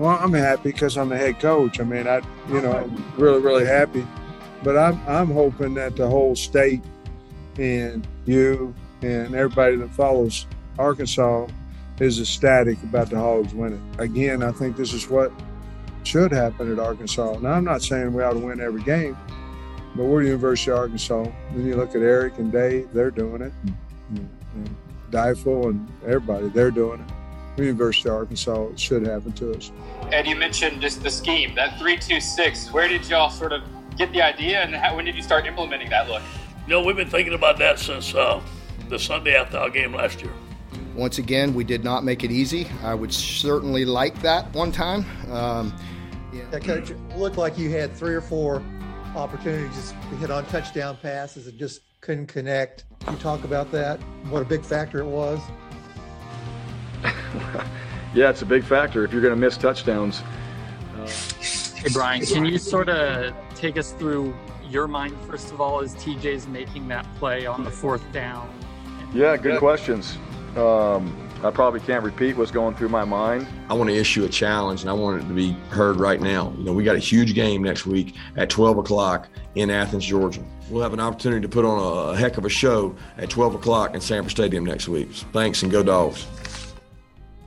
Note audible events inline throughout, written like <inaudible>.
Well, I'm happy because I'm the head coach. I mean, I, you know, really, really happy. But I'm, I'm hoping that the whole state and you and everybody that follows Arkansas is ecstatic about the Hogs winning. Again, I think this is what should happen at Arkansas. Now, I'm not saying we ought to win every game, but we're the University of Arkansas. Then you look at Eric and Dave, they're doing it. Mm-hmm. And, and Deifel and everybody, they're doing it. The University of Arkansas should happen to us. Ed, you mentioned just the scheme, that three-two-six. Where did y'all sort of get the idea, and how, when did you start implementing that look? You know, we've been thinking about that since uh, the Sunday after our game last year. Once again, we did not make it easy. I would certainly like that one time. Um, yeah. yeah, coach, it looked like you had three or four opportunities to hit on touchdown passes and just couldn't connect. Can you talk about that? What a big factor it was. <laughs> yeah, it's a big factor if you're going to miss touchdowns. Uh, hey, Brian, can you sort of take us through your mind, first of all, as TJ's making that play on the fourth down? Yeah, good questions. Um, I probably can't repeat what's going through my mind. I want to issue a challenge and I want it to be heard right now. You know, we got a huge game next week at 12 o'clock in Athens, Georgia. We'll have an opportunity to put on a, heck of a show at 12 o'clock in Sanford Stadium next week. Thanks and go dogs.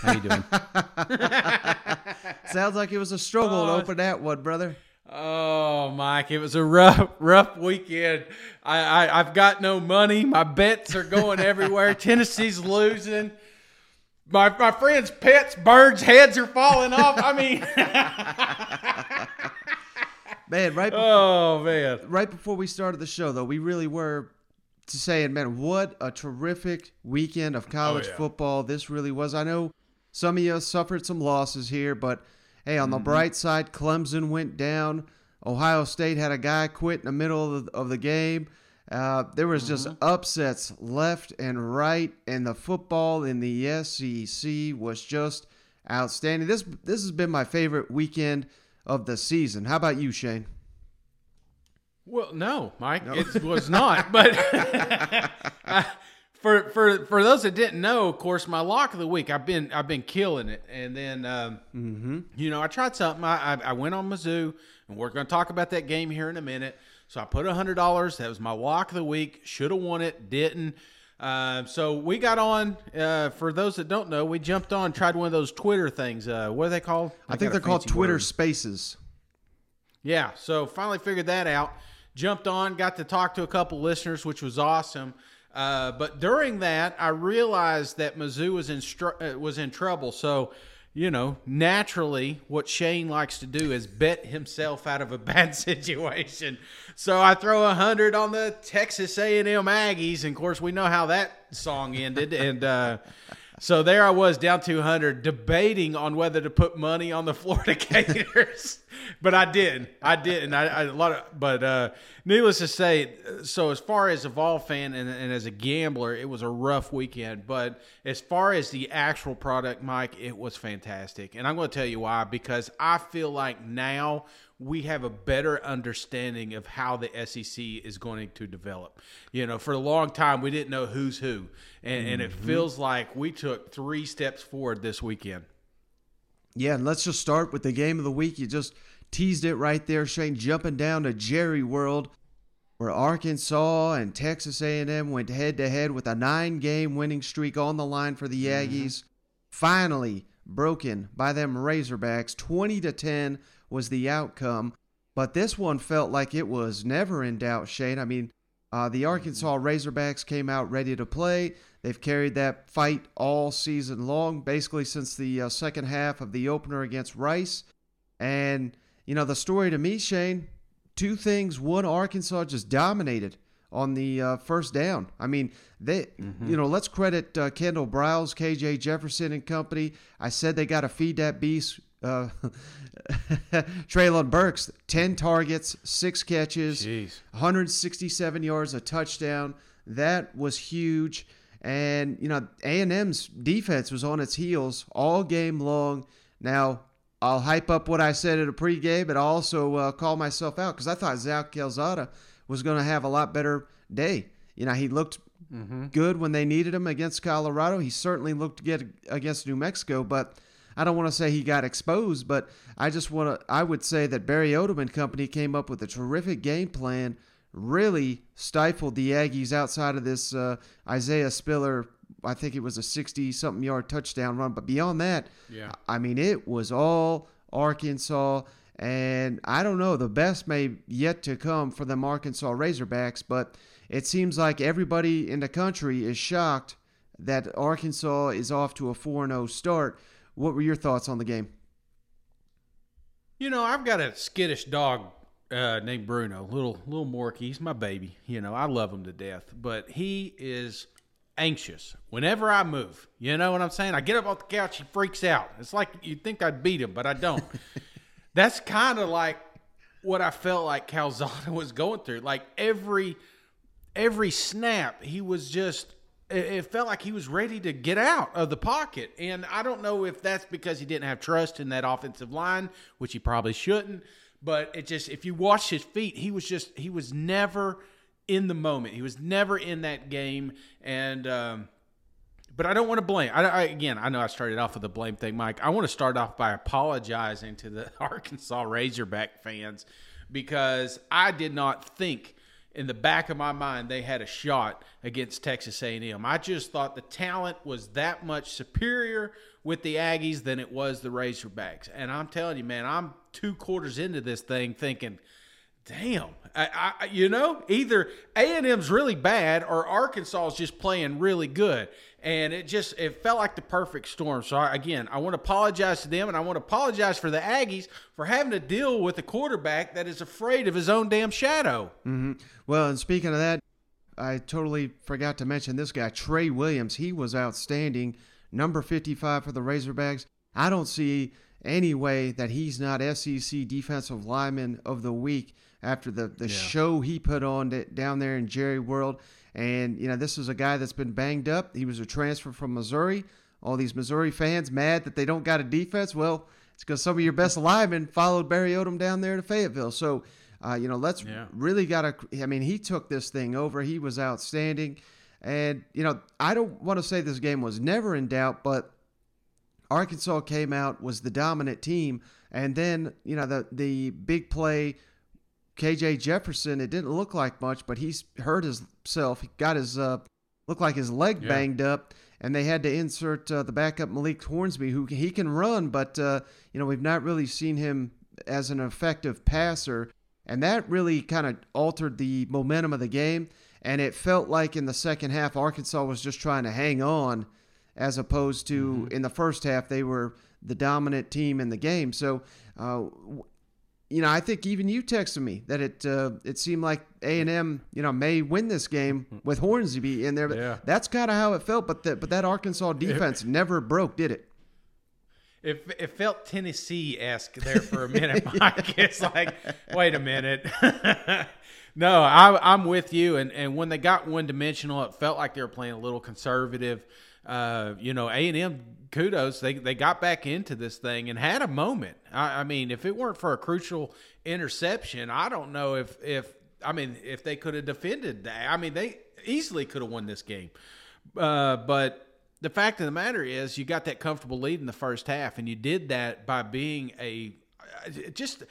How you doing? <laughs> Sounds like it was a struggle to oh, open that one, brother. Oh, Mike, it was a rough, rough weekend. I, I, I've got no money. My bets are going everywhere. <laughs> Tennessee's losing my my friends' pets, birds' heads are falling off. I mean, <laughs> man, right? Before, oh man, right before we started the show, though, we really were to saying, man, what a terrific weekend of oh, college oh, yeah. football this really was. I know some of you suffered some losses here, but hey, on the mm-hmm. bright side, Clemson went down. Ohio State had a guy quit in the middle of the, of the game. Uh, there was just mm-hmm. upsets left and right, and the football in the SEC was just outstanding. This this has been my favorite weekend of the season. How about you, Shane? Well, no, Mike, no. it was not. But <laughs> <laughs> <laughs> uh, for for for those that didn't know, of course, my lock of the week, I've been I've been killing it, and then um, mm-hmm. you know I tried something. I, I I went on Mizzou, and we're going to talk about that game here in a minute. So I put hundred dollars. That was my lock of the week. Should have won it, didn't. Uh, so we got on. Uh, for those that don't know, we jumped on, tried one of those Twitter things. Uh, what are they called? I, I think they're called Twitter word. Spaces. Yeah. So finally figured that out. Jumped on, got to talk to a couple listeners, which was awesome. Uh, but during that, I realized that Mizzou was in str- uh, was in trouble. So you know, naturally, what Shane likes to do is bet himself out of a <laughs> bad situation. So I throw a hundred on the Texas A&M Aggies, and of course we know how that song ended. and uh, so there I was down 200, debating on whether to put money on the <laughs> Florida Gators, but I didn't. I didn't. I, I a lot of, but uh, needless to say, so as far as a Vol fan and, and, as a gambler, it was a rough weekend. But as far as the actual product, Mike, it was fantastic. And I'm going to tell you why because I feel like now we have a better understanding of how the SEC is going to develop. You know, for a long time we didn't know who's who, and, mm-hmm. and it mm-hmm. feels like we took three steps forward this weekend. Yeah, and let's just start with the game of the week. You just teased it right there, Shane, jumping down to Jerry World, where Arkansas and Texas A&M went head to head with a nine-game winning streak on the line for the mm-hmm. Aggies. Mm-hmm. Finally broken by them Razorbacks, twenty to ten was the outcome. But this one felt like it was never in doubt, Shane. I mean, uh, the Arkansas Razorbacks came out ready to play. They've carried that fight all season long, basically since the uh, second half of the opener against Rice. And, you know, the story to me, Shane, two things. One, Arkansas just dominated on the uh, first down. I mean, they, mm-hmm. you know, let's credit uh, Kendal Briles, KJ Jefferson, and company. I said they got to feed that beast uh, <laughs> Treylon Burks, 10 targets, six catches, Jeez. 167 yards, a touchdown. That was huge. And, you know, A&M's defense was on its heels all game long. Now, I'll hype up what I said at a pregame, but I'll also uh, call myself out because I thought Zach Calzada was going to have a lot better day. You know, he looked Mm-hmm. good when they needed him against Colorado. He certainly looked good against New Mexico, but I don't want to say he got exposed, but I just want to I would say that Barry Odom and company came up with a terrific game plan, really stifled the Aggies outside of this uh, Isaiah Spiller I think it was a 60 something yard touchdown run, but beyond that, Yeah. I mean it was all Arkansas and I don't know, the best may yet to come for the Arkansas Razorbacks, but it seems like everybody in the country is shocked that Arkansas is off to a 4 0 start. What were your thoughts on the game? You know, I've got a skittish dog uh, named Bruno, little little Morky. He's my baby. You know, I love him to death, but he is anxious whenever I move. You know what I'm saying? I get up off the couch, he freaks out. It's like you'd think I'd beat him, but I don't. <laughs> That's kind of like what I felt like Calzada <laughs> was going through. Like every every snap, he was just. It felt like he was ready to get out of the pocket, and I don't know if that's because he didn't have trust in that offensive line, which he probably shouldn't. But it just, if you watch his feet, he was just, he was never in the moment. He was never in that game, and um, but I don't want to blame. I, I, again, I know I started off with the blame thing, Mike. I want to start off by apologizing to the <laughs> Arkansas Razorback fans because I did not think in the back of my mind they had a shot against Texas A&M. I just thought the talent was that much superior with the Aggies than it was the Razorbacks. And I'm telling you, man, I'm two quarters into this thing thinking – damn I, I you know either a&m's really bad or arkansas is just playing really good. And it just it felt like the perfect storm. So I, again i want to apologize to them and i want to apologize for the aggies for having to deal with a quarterback that is afraid of his own damn shadow. Hmm Well, and speaking of that, I totally forgot to mention this guy, Trey Williams. He was outstanding, number 55 for the Razorbacks. I don't see any way that he's not SEC Defensive Lineman of the Week after the, the show he put on d- down there in Jerry World. And, you know, this is a guy that's been banged up. He was a transfer from Missouri. All these Missouri fans mad that they don't got a defense. Well, it's because some of your best linemen followed Barry Odom down there to Fayetteville. So, uh, you know, let's Yeah. really got to. I mean, he took this thing over. He was outstanding. And, you know, I don't want to say this game was never in doubt, but Arkansas came out, was the dominant team. And then, you know, the, the big play, KJ Jefferson, it didn't look like much, but he's hurt himself. He got his, uh, looked like his leg Yeah. banged up. And they had to insert uh, the backup Malik Hornsby, who he can run, but, uh, you know, we've not really seen him as an effective passer. And that really kind of altered the momentum of the game. And it felt like in the second half, Arkansas was just trying to hang on, as opposed to in the first half, they were the dominant team in the game. So, uh, you know, I think even you texted me that it uh, it seemed like A and M, you know, may win this game <laughs> with Hornsby in there. But Yeah. that's kind of how it felt. But that but that Arkansas defense <laughs> never broke, did it? It, it felt Tennessee esque there for a minute, <laughs> Mike. It's like, wait a minute. no, I, I'm with you. And, and when they got one dimensional, it felt like they were playing a little conservative. Uh, you know, A and M, kudos. They they got back into this thing and had a moment. I, I mean, if it weren't for a crucial interception, I don't know if if I mean if they could have defended that. I mean, they easily could have won this game. Uh, but the fact of the matter is, you got that comfortable lead in the first half, and you did that by being a just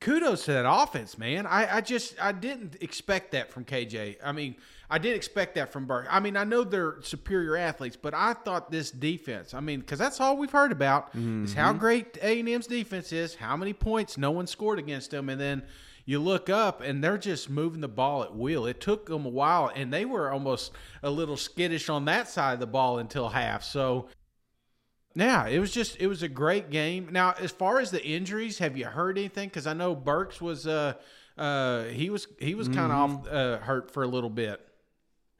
kudos to that offense, man. I, I just I didn't expect that from KJ. I mean, I did expect that from Burke. I mean, I know they're superior athletes, but I thought this defense. I mean, because that's all we've heard about is how great A and M's defense is, how many points no one scored against them, and then you look up and they're just moving the ball at will. It took them a while, and they were almost a little skittish on that side of the ball until half. So. Yeah, it was just it was a great game. Now, as far as the injuries, have you heard anything? Because I know Burks was uh uh he was he was kind of off uh, hurt for a little bit.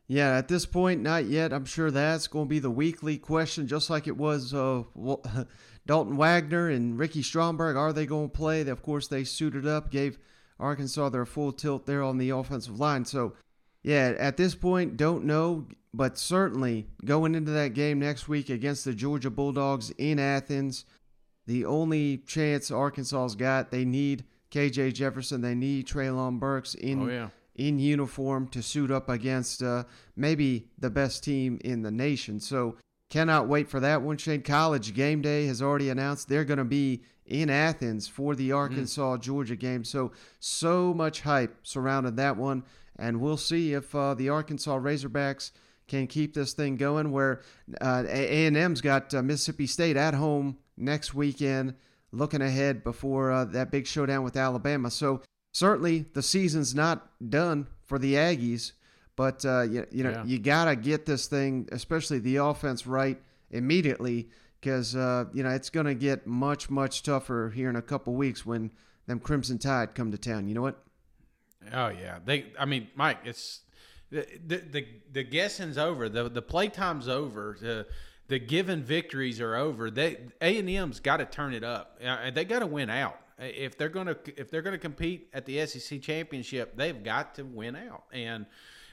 Yeah, at this point, not yet. I'm sure that's going to be the weekly question, just like it was uh, <laughs> Dalton Wagner and Ricky Stromberg, are they going to play? Of course, they suited up, gave Arkansas their full tilt there on the offensive line. So, yeah, at this point, don't know, but certainly going into that game next week against the Georgia Bulldogs in Athens, the only chance Arkansas's got, they need KJ Jefferson, they need Treylon Burks in Oh, yeah. In uniform to suit up against uh, maybe the best team in the nation. So cannot wait for that one. Shane College game day has already announced they're going to be in Athens for the Arkansas Georgia game. So so much hype surrounding that one, and we'll see if uh, the Arkansas Razorbacks can keep this thing going. Where uh, A and M's got uh, Mississippi State at home next weekend. Looking ahead before uh, that big showdown with Alabama. So certainly the season's not done for the Aggies, but uh, you, you know Yeah. you gotta get this thing, especially the offense, right immediately because uh, you know it's gonna get much much tougher here in a couple weeks when them Crimson Tide come to town. You know what? Oh yeah, they. I mean, Mike, it's the the the, the guessing's over. the The playtime's over. The the given victories are over. They A and M's got to turn it up. Uh, They got to win out if they're gonna if they're gonna compete at the SEC championship. They've got to win out, and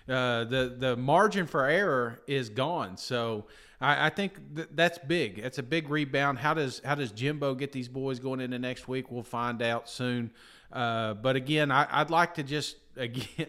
uh, the the margin for error is gone. So I, I think th- that's big. That's a big rebound. How does how does Jimbo get these boys going into next week? We'll find out soon. Uh, but again, I, I'd like to just <laughs> again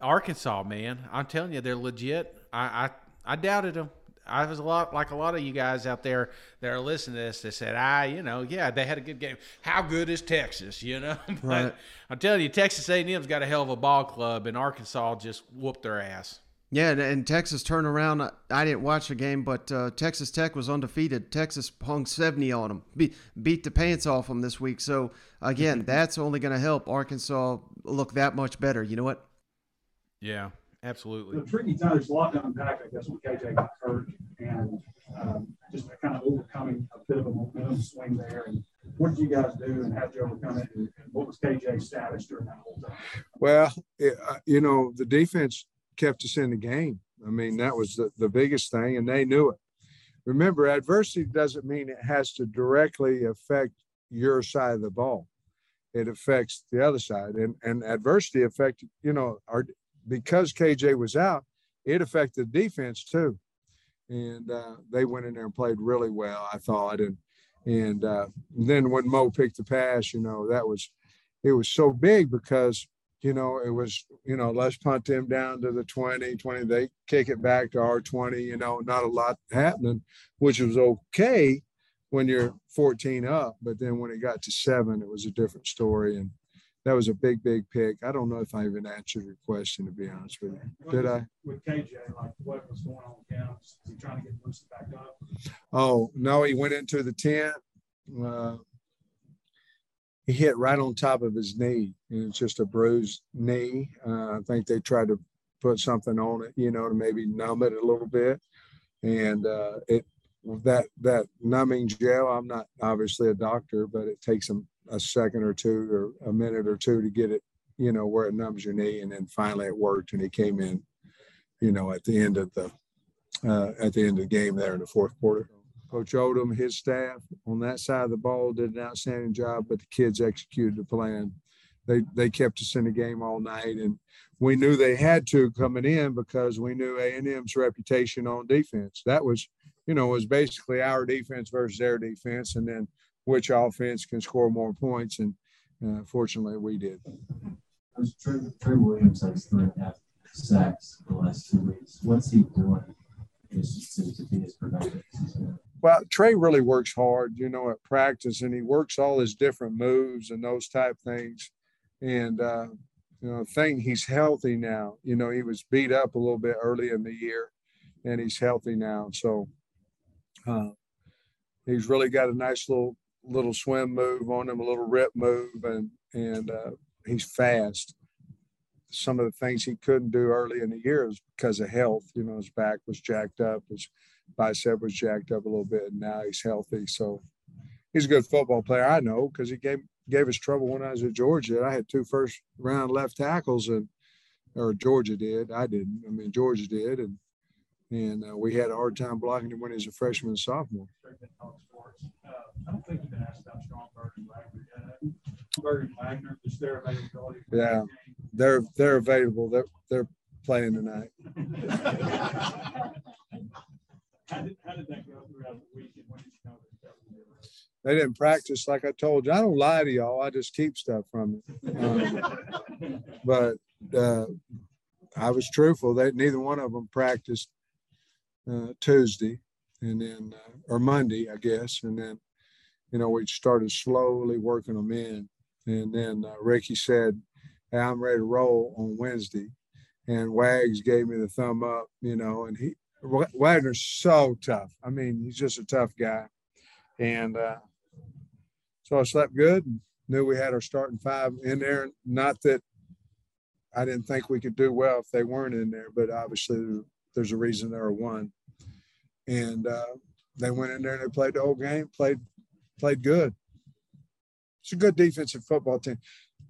Arkansas, man. I'm telling you, they're legit. I I, I doubted them. I was a lot like a lot of you guys out there that are listening to this that said, "I, you know, yeah, they had a good game. How good is Texas? <laughs> You know, but Right. I'm telling you, Texas A&M's got a hell of a ball club, and Arkansas just whooped their ass. Yeah, and, and Texas turned around. I- didn't watch the game, but uh, Texas Tech was undefeated. Texas hung 70 on them, Be- beat the pants off them this week. So, again, <laughs> that's only going to help Arkansas look that much better. You know what? Yeah, absolutely. The tricky time, there's a lot to unpack, I guess, when KJ got hurt and um, just kind of overcoming a bit of a momentum swing there. And what did you guys do and how did you overcome it? And and what was KJ's status during that whole time? Well, it, uh, you know, the defense kept us in the game. I mean, that was the, the biggest thing, and they knew it. Remember, adversity doesn't mean it has to directly affect your side of the ball. It affects the other side, and and adversity affected. You know, our because KJ was out, it affected defense too, and uh, they went in there and played really well. I thought, and and uh, then when Mo picked the pass, you know, that was it was so big because you know it was you know let's punt them down to the 20 20 they kick it back to our 20 you know not a lot happening which was okay when you're 14 up but then when it got to seven it was a different story and that was a big big pick i don't know if i even answered your question to be honest with you did i With KJ, like what was going on with him? Was he trying to get loosened back up? Oh no, he went into the tent. Uh, he hit right on top of his knee. and It's just a bruised knee. Uh, I think they tried to put something on it, you know, to maybe numb it a little bit. And uh, it that that numbing gel. I'm not obviously a doctor, but it takes them a second or two or a minute or two to get it, you know, where it numbs your knee. And then finally it worked, and he came in, you know, at the end of the uh, at the end of the game there in the fourth quarter. Coach Odom, his staff on that side of the ball did an outstanding job, but the kids executed the plan. They they kept us in the game all night, and we knew they had to coming in because we knew A and M's reputation on defense. That was, you know, was basically our defense versus their defense, and then which offense can score more points. And uh, fortunately, we did. Trey, Trey Williams has three and a half sacks the last two weeks. What's he doing just to, to be as productive? Well, Trey really works hard, you know, at practice, and he works all his different moves and those type things. And uh, you know, think he's healthy now. You know, he was beat up a little bit early in the year, and he's healthy now. So uh, he's really got a nice little little swim move on him, a little rip move, and and uh, he's fast. Some of the things he couldn't do early in the year is because of health. You know, his back was jacked up, his bicep was jacked up a little bit, and now he's healthy. So he's a good football player. I know because he gave gave us trouble when I was at Georgia. I had two first round left tackles, and or Georgia did. I didn't. I mean, Georgia did, and and uh, we had a hard time blocking him when he was a freshman and sophomore. Uh, I don't think you've been asked about Stromberg and Wagner yet. Stromberg Wagner, just their availability. Yeah, they're they're available. They're they're playing tonight. how, did, how did that go throughout the week, and when did you know that They didn't practice like I told you. I don't lie to y'all. I just keep stuff from it. <laughs> Um, but uh, I was truthful. They neither one of them practiced uh, Tuesday, and then uh, or Monday, I guess, and then you know we started slowly working them in, and then uh, Ricky said, hey, "I'm ready to roll on Wednesday," and Wags gave me the thumb up, you know, and he Wagner's so tough. I mean, he's just a tough guy, and uh, so I slept good and knew we had our starting five in there. Not that I didn't think we could do well if they weren't in there, but obviously there's a reason there are a one. And uh, they went in there and they played the whole game, played played good. It's a good defensive football team.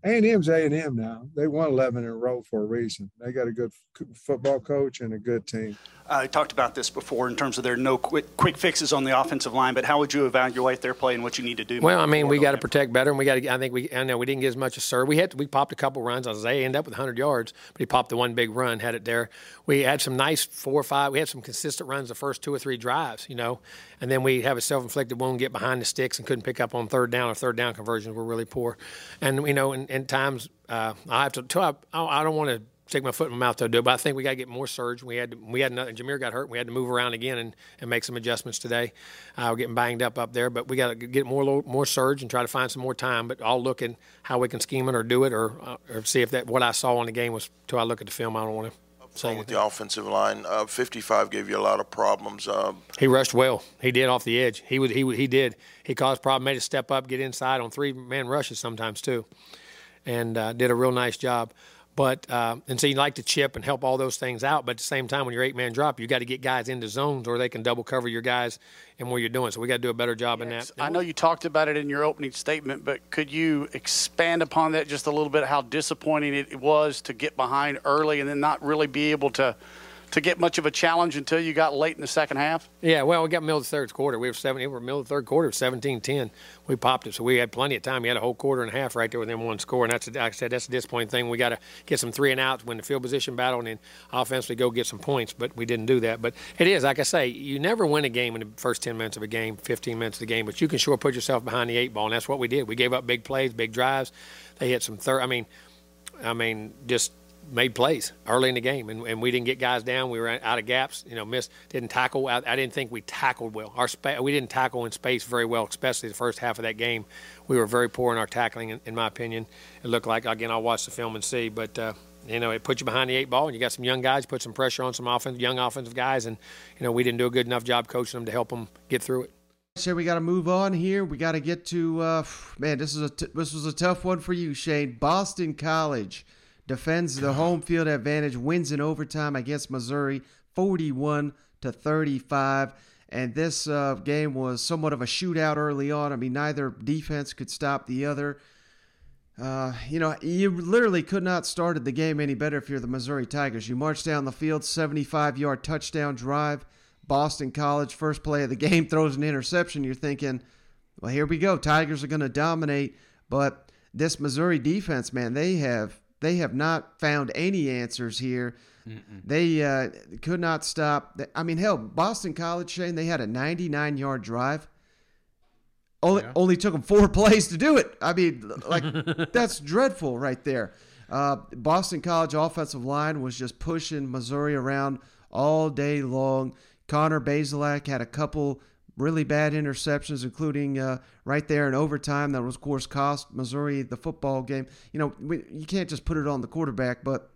A&M's A&M now. They won 11 in a row for a reason. They got a good football coach and a good team. Uh, I talked about this before in terms of there are no quick, quick fixes on the offensive line, but how would you evaluate their play and what you need to do? Well, I mean, we got to protect better, and we got to. I think we. I know we didn't get as much as Sir. We had. To, we popped a couple runs. I was they end up with 100 yards, but he popped the one big run, had it there. We had some nice four or five. We had some consistent runs the first two or three drives, you know, and then we have a self-inflicted wound, get behind the sticks, and couldn't pick up on third down. Or third down conversions were really poor, and you know, in, in times uh, I have to. I, I don't want to stick my foot in my mouth to do. But I think we got to get more surge. We had to, we had another, Jameer got hurt. And we had to move around again and, and make some adjustments today. Uh, we're getting banged up up there, but we got to get more more surge and try to find some more time. But I'll look at how we can scheme it or do it or uh, or see if that what I saw in the game was till I look at the film. I don't want to. Say with the offensive line, uh, 55 gave you a lot of problems. Uh, he rushed well. He did off the edge. He would. He he did. He caused problem. Made a step up, get inside on three man rushes sometimes too, and uh, did a real nice job. But uh, and so you like to chip and help all those things out. But at the same time, when you're eight man drop, you got to get guys into zones or they can double cover your guys and what you're doing. So we got to do a better job yes. in that. I know you talked about it in your opening statement, but could you expand upon that just a little bit? How disappointing it was to get behind early and then not really be able to to get much of a challenge until you got late in the second half? Yeah, well, we got middle of the third quarter. We were seven. We were middle of the third quarter, 17-10. We popped it, so we had plenty of time. We had a whole quarter and a half right there within one score, and that's like I said, that's a disappointing thing. We got to get some three and outs, win the field position battle, and then offensively go get some points. But we didn't do that. But it is like I say, you never win a game in the first 10 minutes of a game, 15 minutes of the game, but you can sure put yourself behind the eight ball, and that's what we did. We gave up big plays, big drives. They hit some third. I mean, I mean, just made plays early in the game, and, and we didn't get guys down. We were out of gaps. You know, missed, didn't tackle. I, I didn't think we tackled well. Our spa- we didn't tackle in space very well, especially the first half of that game. We were very poor in our tackling, in, in my opinion. It looked like again. I'll watch the film and see, but. Uh, you know, it put you behind the eight ball, and you got some young guys, put some pressure on some offensive, young offensive guys, and you know we didn't do a good enough job coaching them to help them get through it. So we got to move on here. We got to get to uh, man. This is a t- this was a tough one for you, Shane. Boston College defends the home field advantage, wins in overtime against Missouri, 41 to 35. And this uh, game was somewhat of a shootout early on. I mean, neither defense could stop the other. Uh, you know, you literally could not started the game any better if you're the Missouri Tigers. You march down the field, 75 yard touchdown drive. Boston College, first play of the game, <laughs> throws an interception. You're thinking, well, here we go. Tigers are going to dominate. But this Missouri defense, man, they have they have not found any answers here. Mm-mm. They uh, could not stop. I mean, hell, Boston College, Shane, they had a 99 yard drive. Only, yeah. only took them four <laughs> plays to do it. I mean, like, <laughs> that's dreadful right there. Uh, Boston College offensive line was just pushing Missouri around all day long. Connor Bazelak had a couple really bad interceptions, including uh, right there in overtime. That was, of course, cost Missouri the football game. You know, we, you can't just put it on the quarterback, but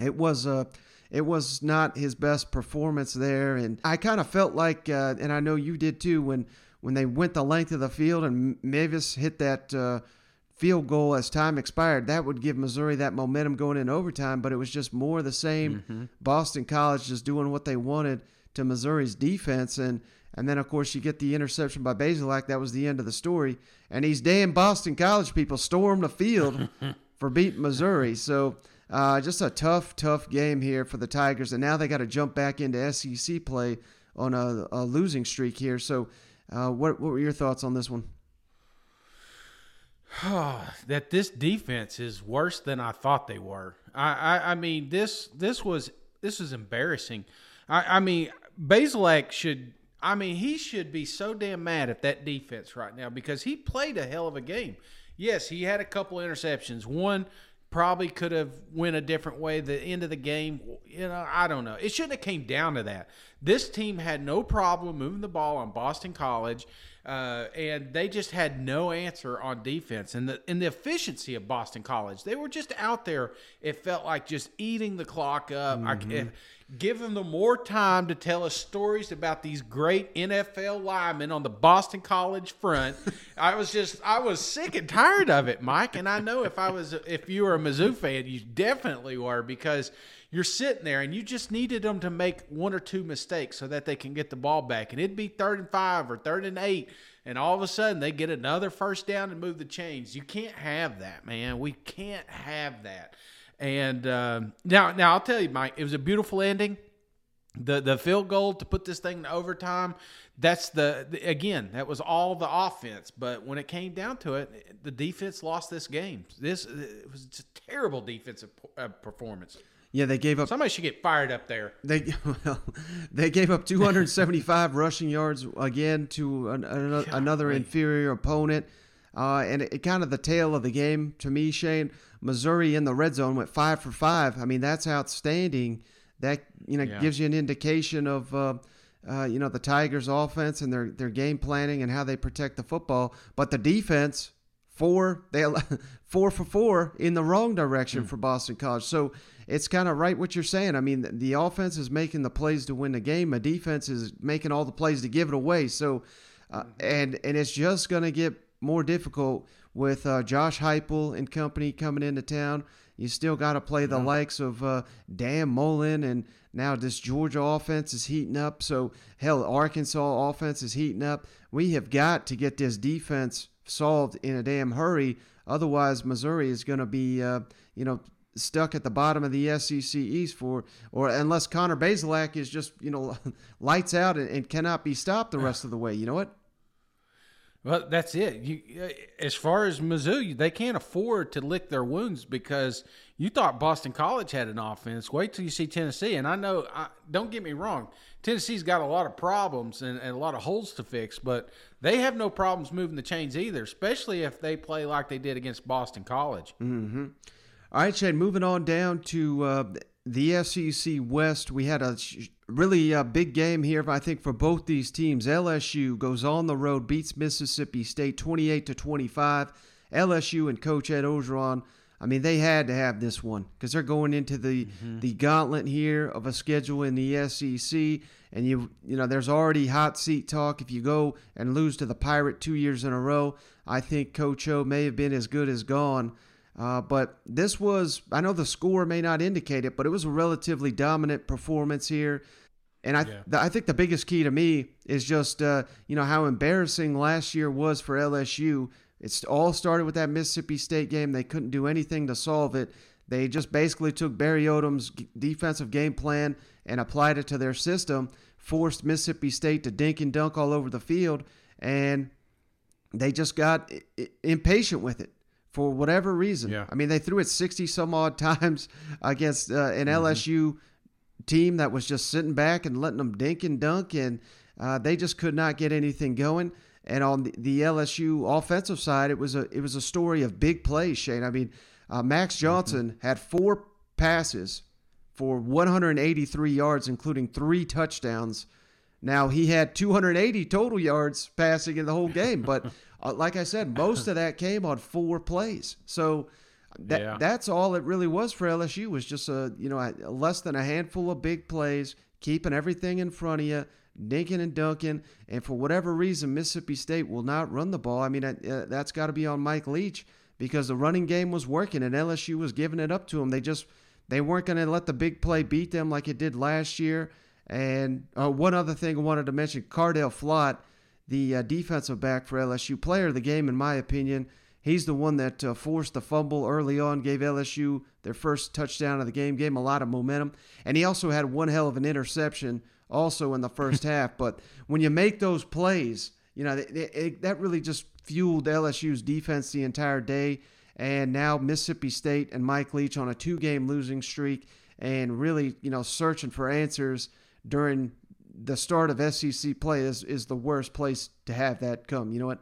it was uh, it was not his best performance there. And I kind of felt like, uh, and I know you did too, when when they went the length of the field and Mevis hit that. Uh, field goal as time expired, that would give Missouri that momentum going in overtime, but it was just more the same. Mm-hmm. Boston College just doing what they wanted to Missouri's defense. And and then, of course, you get the interception by Bazelak. That was the end of the story. And these damn Boston College people stormed the field <laughs> for beating Missouri. So uh, just a tough, tough game here for the Tigers. And now they got to jump back into SEC play on a, a losing streak here. So Uh, what what were your thoughts on this one? <sighs> that this defense is worse than I thought they were. I, I, I mean this this was this was embarrassing. I, I mean Bazelak should I mean he should be so damn mad at that defense right now because he played a hell of a game. Yes, he had a couple interceptions. One probably could have went a different way the end of the game you know i don't know it shouldn't have came down to that this team had no problem moving the ball on boston college uh, and they just had no answer on defense and the and the efficiency of Boston College. They were just out there. It felt like just eating the clock up. Mm-hmm. I, give them the more time to tell us stories about these great NFL linemen on the Boston College front. <laughs> I was just I was sick and tired of it, Mike. And I know if I was if you were a Mizzou fan, you definitely were because you're sitting there and you just needed them to make one or two mistakes so that they can get the ball back. And it'd be third and five or third and eight. And all of a sudden they get another first down and move the chains. You can't have that, man. We can't have that. And uh, now, now I'll tell you, Mike, it was a beautiful ending. The the field goal to put this thing to overtime. That's the, the again. That was all the offense. But when it came down to it, the defense lost this game. This it was a terrible defensive uh, performance. Yeah, they gave up. Somebody should get fired up there. They <laughs> well, they gave up 275 <laughs> rushing yards again to an, an, another inferior opponent, uh, and it, it, kind of the tail of the game to me. Shane Missouri in the red zone went five for five. I mean that's outstanding. That you know yeah. gives you an indication of. Uh, uh, you know the Tigers' offense and their their game planning and how they protect the football, but the defense four they <laughs> four for four in the wrong direction mm. for Boston College. So it's kind of right what you're saying. I mean, the offense is making the plays to win the game. The defense is making all the plays to give it away. So, uh, and and it's just going to get more difficult with uh, Josh Heupel and company coming into town. You still got to play the yeah. likes of uh, Dan Mullen, and now this Georgia offense is heating up. So hell, Arkansas offense is heating up. We have got to get this defense solved in a damn hurry. Otherwise, Missouri is going to be, uh, you know, stuck at the bottom of the SEC East for, or unless Connor Bazelak is just you know <laughs> lights out and, and, cannot be stopped the rest of the way. You know what? Well, that's it. You, uh, as far as Mizzou, they can't afford to lick their wounds because you thought Boston College had an offense. Wait till you see Tennessee. And I know, I, don't get me wrong, Tennessee's got a lot of problems and, and, a lot of holes to fix, but they have no problems moving the chains either, especially if they play like they did against Boston College. Mm-hmm. All right, Shane, moving on down to uh, the SEC West. We had a really uh, big game here, I think, for both these teams. LSU goes on the road, beats Mississippi State 28 to 25. LSU and Coach Ed Orgeron, I mean, they had to have this one because they're going into the mm-hmm. the gauntlet here of a schedule in the SEC, and you you know there's already hot seat talk. If you go and lose to the Pirate two years in a row, I think Coach O may have been as good as gone. Uh, but this was, I know the score may not indicate it, but it was a relatively dominant performance here. And I, yeah. I think the biggest key to me is just, uh, you know, how embarrassing last year was for LSU. It's all started with that Mississippi State game. They couldn't do anything to solve it. They just basically took Barry Odom's defensive game plan and applied it to their system, forced Mississippi State to dink and dunk all over the field, and they just got impatient with it for whatever reason. Yeah. I mean, they threw it 60 some odd <laughs> times against uh, an mm-hmm. LSU team that was just sitting back and letting them dink and dunk, and uh, they just could not get anything going. And on the, the, LSU offensive side, it was a it was a story of big plays. Shane, I mean, uh, Max mm-hmm. Johnson mm-hmm. had four passes for 183 yards, including three touchdowns. Now he had 280 total yards passing in the whole game, but <laughs> uh, like I said, most of that came on four plays. So that yeah. that's all it really was for LSU was just a you know a, less than a handful of big plays, keeping everything in front of you, dinking and dunking, and for whatever reason, Mississippi State will not run the ball. I mean, uh, that's got to be on Mike Leach because the running game was working and LSU was giving it up to them. They just they weren't going to let the big play beat them like it did last year. And uh, one other thing I wanted to mention, Cordale Flott the uh, defensive back for LSU, player of the game, in my opinion. He's the one that uh, forced the fumble early on, gave LSU their first touchdown of the game, gave them a lot of momentum. And he also had one hell of an interception also in the first <laughs> half. But when you make those plays you know, it, it, that really just fueled LSU's defense the entire day. And now Mississippi State and Mike Leach on a two-game losing streak, and really, you know, searching for answers during the start of SEC play is is the worst place to have that come. You know what?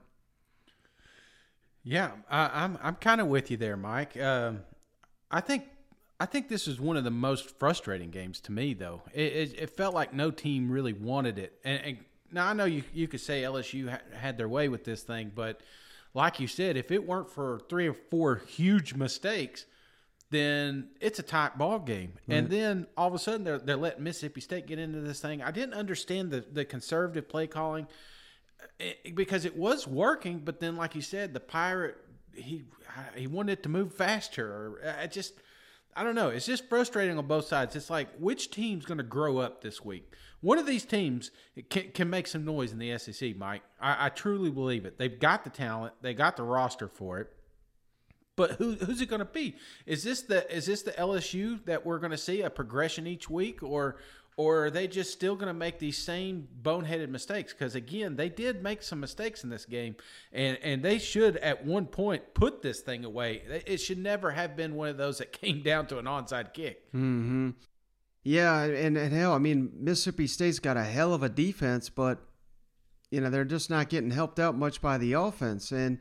Yeah, I, I'm I'm kind of with you there, Mike. Um, I think I think this is one of the most frustrating games to me, though. It, it, it felt like no team really wanted it. And, and, now I know you you could say LSU ha- had their way with this thing, but like you said, if it weren't for three or four huge mistakes, then it's a tight ball game. And then all of a sudden they're they're letting Mississippi State get into this thing. I didn't understand the the conservative play calling eh, because it was working, but then like you said, the pirate he he wanted it to move faster. Or I just I don't know. It's just frustrating on both sides. It's like which team's going to grow up this week? One of these teams can, can make some noise in the SEC, Mike. I, I truly believe it. They've got the talent. They got the roster for it. But who, who's it going to be? Is this the is this the LSU that we're going to see a progression each week, or or are they just still going to make these same boneheaded mistakes? Because again, they did make some mistakes in this game, and and they should at one point put this thing away. It should never have been one of those that <laughs> came down to an onside kick. Hmm. Yeah, and, and hell, I mean, Mississippi State's got a hell of a defense, but you know they're just not getting helped out much by the offense, and.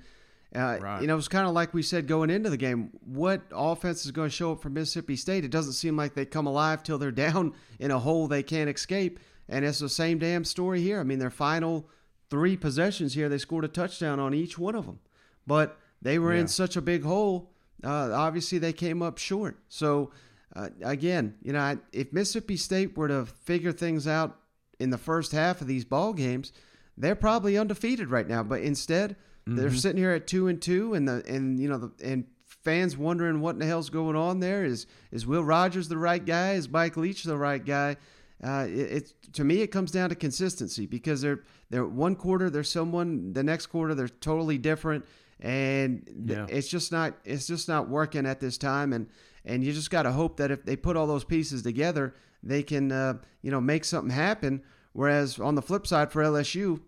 Uh, right. You know, it's kind of like we said going into the game. What offense is going to show up for Mississippi State? It doesn't seem like they come alive till they're <laughs> down in a hole they can't escape. And it's the same damn story here. I mean, their final three possessions here, they scored a touchdown on each one of them. But they were yeah. in such a big hole. Uh, obviously, they came up short. So, uh, again, you know, if Mississippi State were to figure things out in the first half of these ball games, they're probably undefeated right now. But instead, mm-hmm. they're sitting here at two and two, and the and you know the and fans wondering what in the hell's going on there. Is is Will Rogers the right guy? Is Mike Leach the right guy? Uh, it, it's to me it comes down to consistency because they're they're one quarter they're someone the next quarter they're totally different and yeah. it's just not it's just not working at this time and and you just got to hope that if they put all those pieces together they can uh, you know make something happen whereas on the flip side for LSU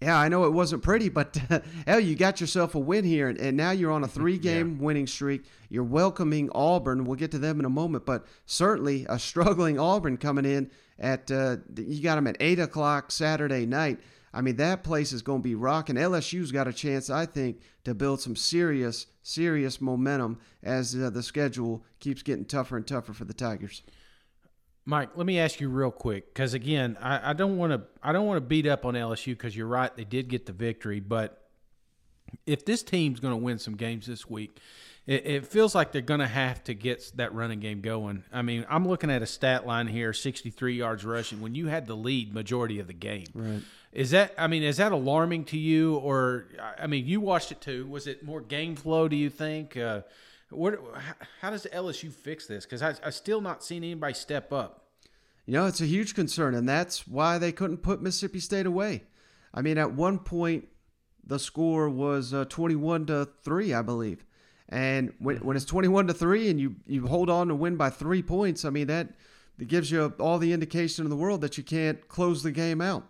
yeah, I know it wasn't pretty, but <laughs> hell, you got yourself a win here, and, and now you're on a <laughs> three-game yeah. winning streak. You're welcoming Auburn. We'll get to them in a moment, but certainly a <laughs> struggling Auburn coming in at uh, you got them at eight o'clock Saturday night. I mean, that place is going to be rocking. LSU's got a chance, I think, to build some serious, serious momentum as uh, the schedule keeps getting tougher and tougher for the Tigers. Mike, let me ask you real quick because again, I, don't want to I don't want to beat up on LSU because you're right they did get the victory, but if this team's going to win some games this week, it, it feels like they're going to have to get that running game going. I mean, I'm looking at a stat line here: 63 yards rushing when you had the lead majority of the game. Right. Is that I mean, is that alarming to you, or I mean, you watched it too? Was it more game flow? Do you think? Uh, what? How does LSU fix this? Because I, I still not seen anybody step up. You know, it's a huge concern, and that's why they couldn't put Mississippi State away. I mean, at one point, the score was uh, 21 to three, I believe. And when, when it's 21 to three, and you you hold on to win by three points, I mean that that gives you all the indication in the world that you can't close the game out.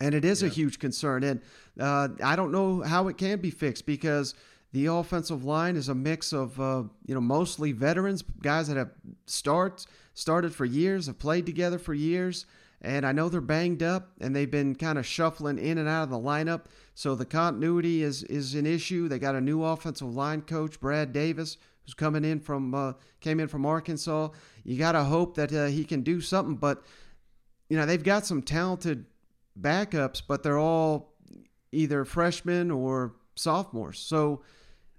And it is yeah. a huge concern. And uh, I don't know how it can be fixed because the offensive line is a mix of uh, you know mostly veterans, guys that have starts started for years, have played together for years, and I know they're banged up and they've been kind of shuffling in and out of the lineup. So the continuity is is an issue. They got a new offensive line coach, Brad Davis, who's coming in from uh, came in from Arkansas. You got to hope that uh, he can do something, but you know they've got some talented backups, but they're all either freshmen or sophomores. So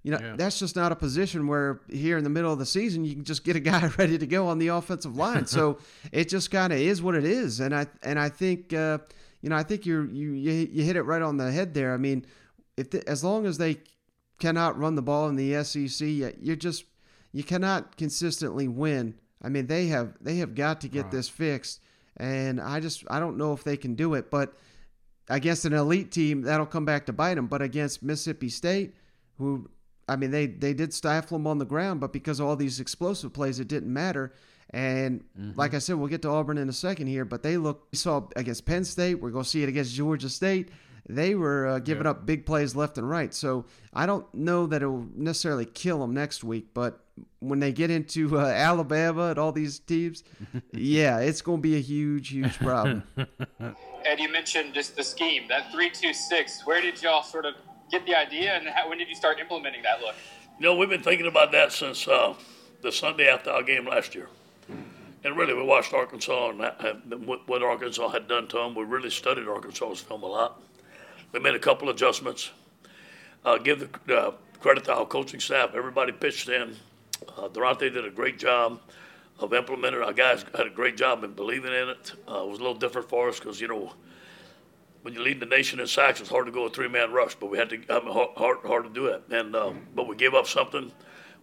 you know, yeah. that's just not a position where here in the middle of the season you can just get a guy <laughs> ready to go on the offensive line. so <laughs> it just kind of is what it is, and I and I think uh, you know I think you're you you hit it right on the head there. I mean, if the, as long as they cannot run the ball in the SEC, you're just you cannot consistently win. I mean, they have they have got to get right. this fixed, and I just I don't know if they can do it, but against an elite team that'll come back to bite them. But against Mississippi State, who I mean, they they did stifle them on the ground, but because of all these explosive plays, it didn't matter. And mm-hmm. like I said, we'll get to Auburn in a second here, but they look. We saw against Penn State. We're going to see it against Georgia State. they were uh, giving up big plays left and right. So I don't know that it will necessarily kill them next week, but when they get into uh, Alabama and all these teams, <laughs> yeah, it's going to be a huge, huge problem. <laughs> and you mentioned just the scheme, that three-two-six. Where did y'all sort of get the idea, and how, when did you start implementing that look? You know, we've been thinking about that since uh, the Sunday after our game last year. And really, we watched Arkansas and what Arkansas had done to them. We really studied Arkansas's film a lot. We made a couple adjustments. Uh, give the uh, credit to our coaching staff. Everybody pitched in. Uh, Daronte did a great job of implementing. Our guys had a great job in believing in it. Uh, it was a little different for us because you know when you lead the nation in sacks, it's hard to go a three man rush, but we had to I mean, hard, hard hard to do it. And uh, but we gave up something.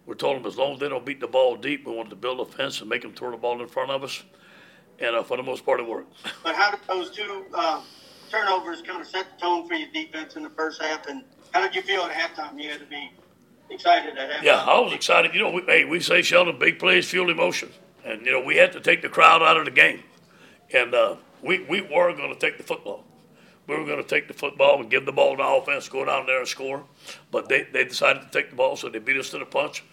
We told them as long as they don't beat the ball deep, we wanted to build a fence and make them throw the ball in front of us. And uh, for the most part, it worked. <laughs> But how did those two uh, turnovers kind of set the tone for your defense in the first half? And how did you feel at halftime? You had to be excited at halftime. Yeah, I was excited. You know, we, hey, we say Sheldon, big plays fuel emotion, and you know we had to take the crowd out of the game, and uh, we we were going to take the football. We were going to take the football and give the ball to the offense, go down there and score, but they, they decided to take the ball, so they beat us to the punch.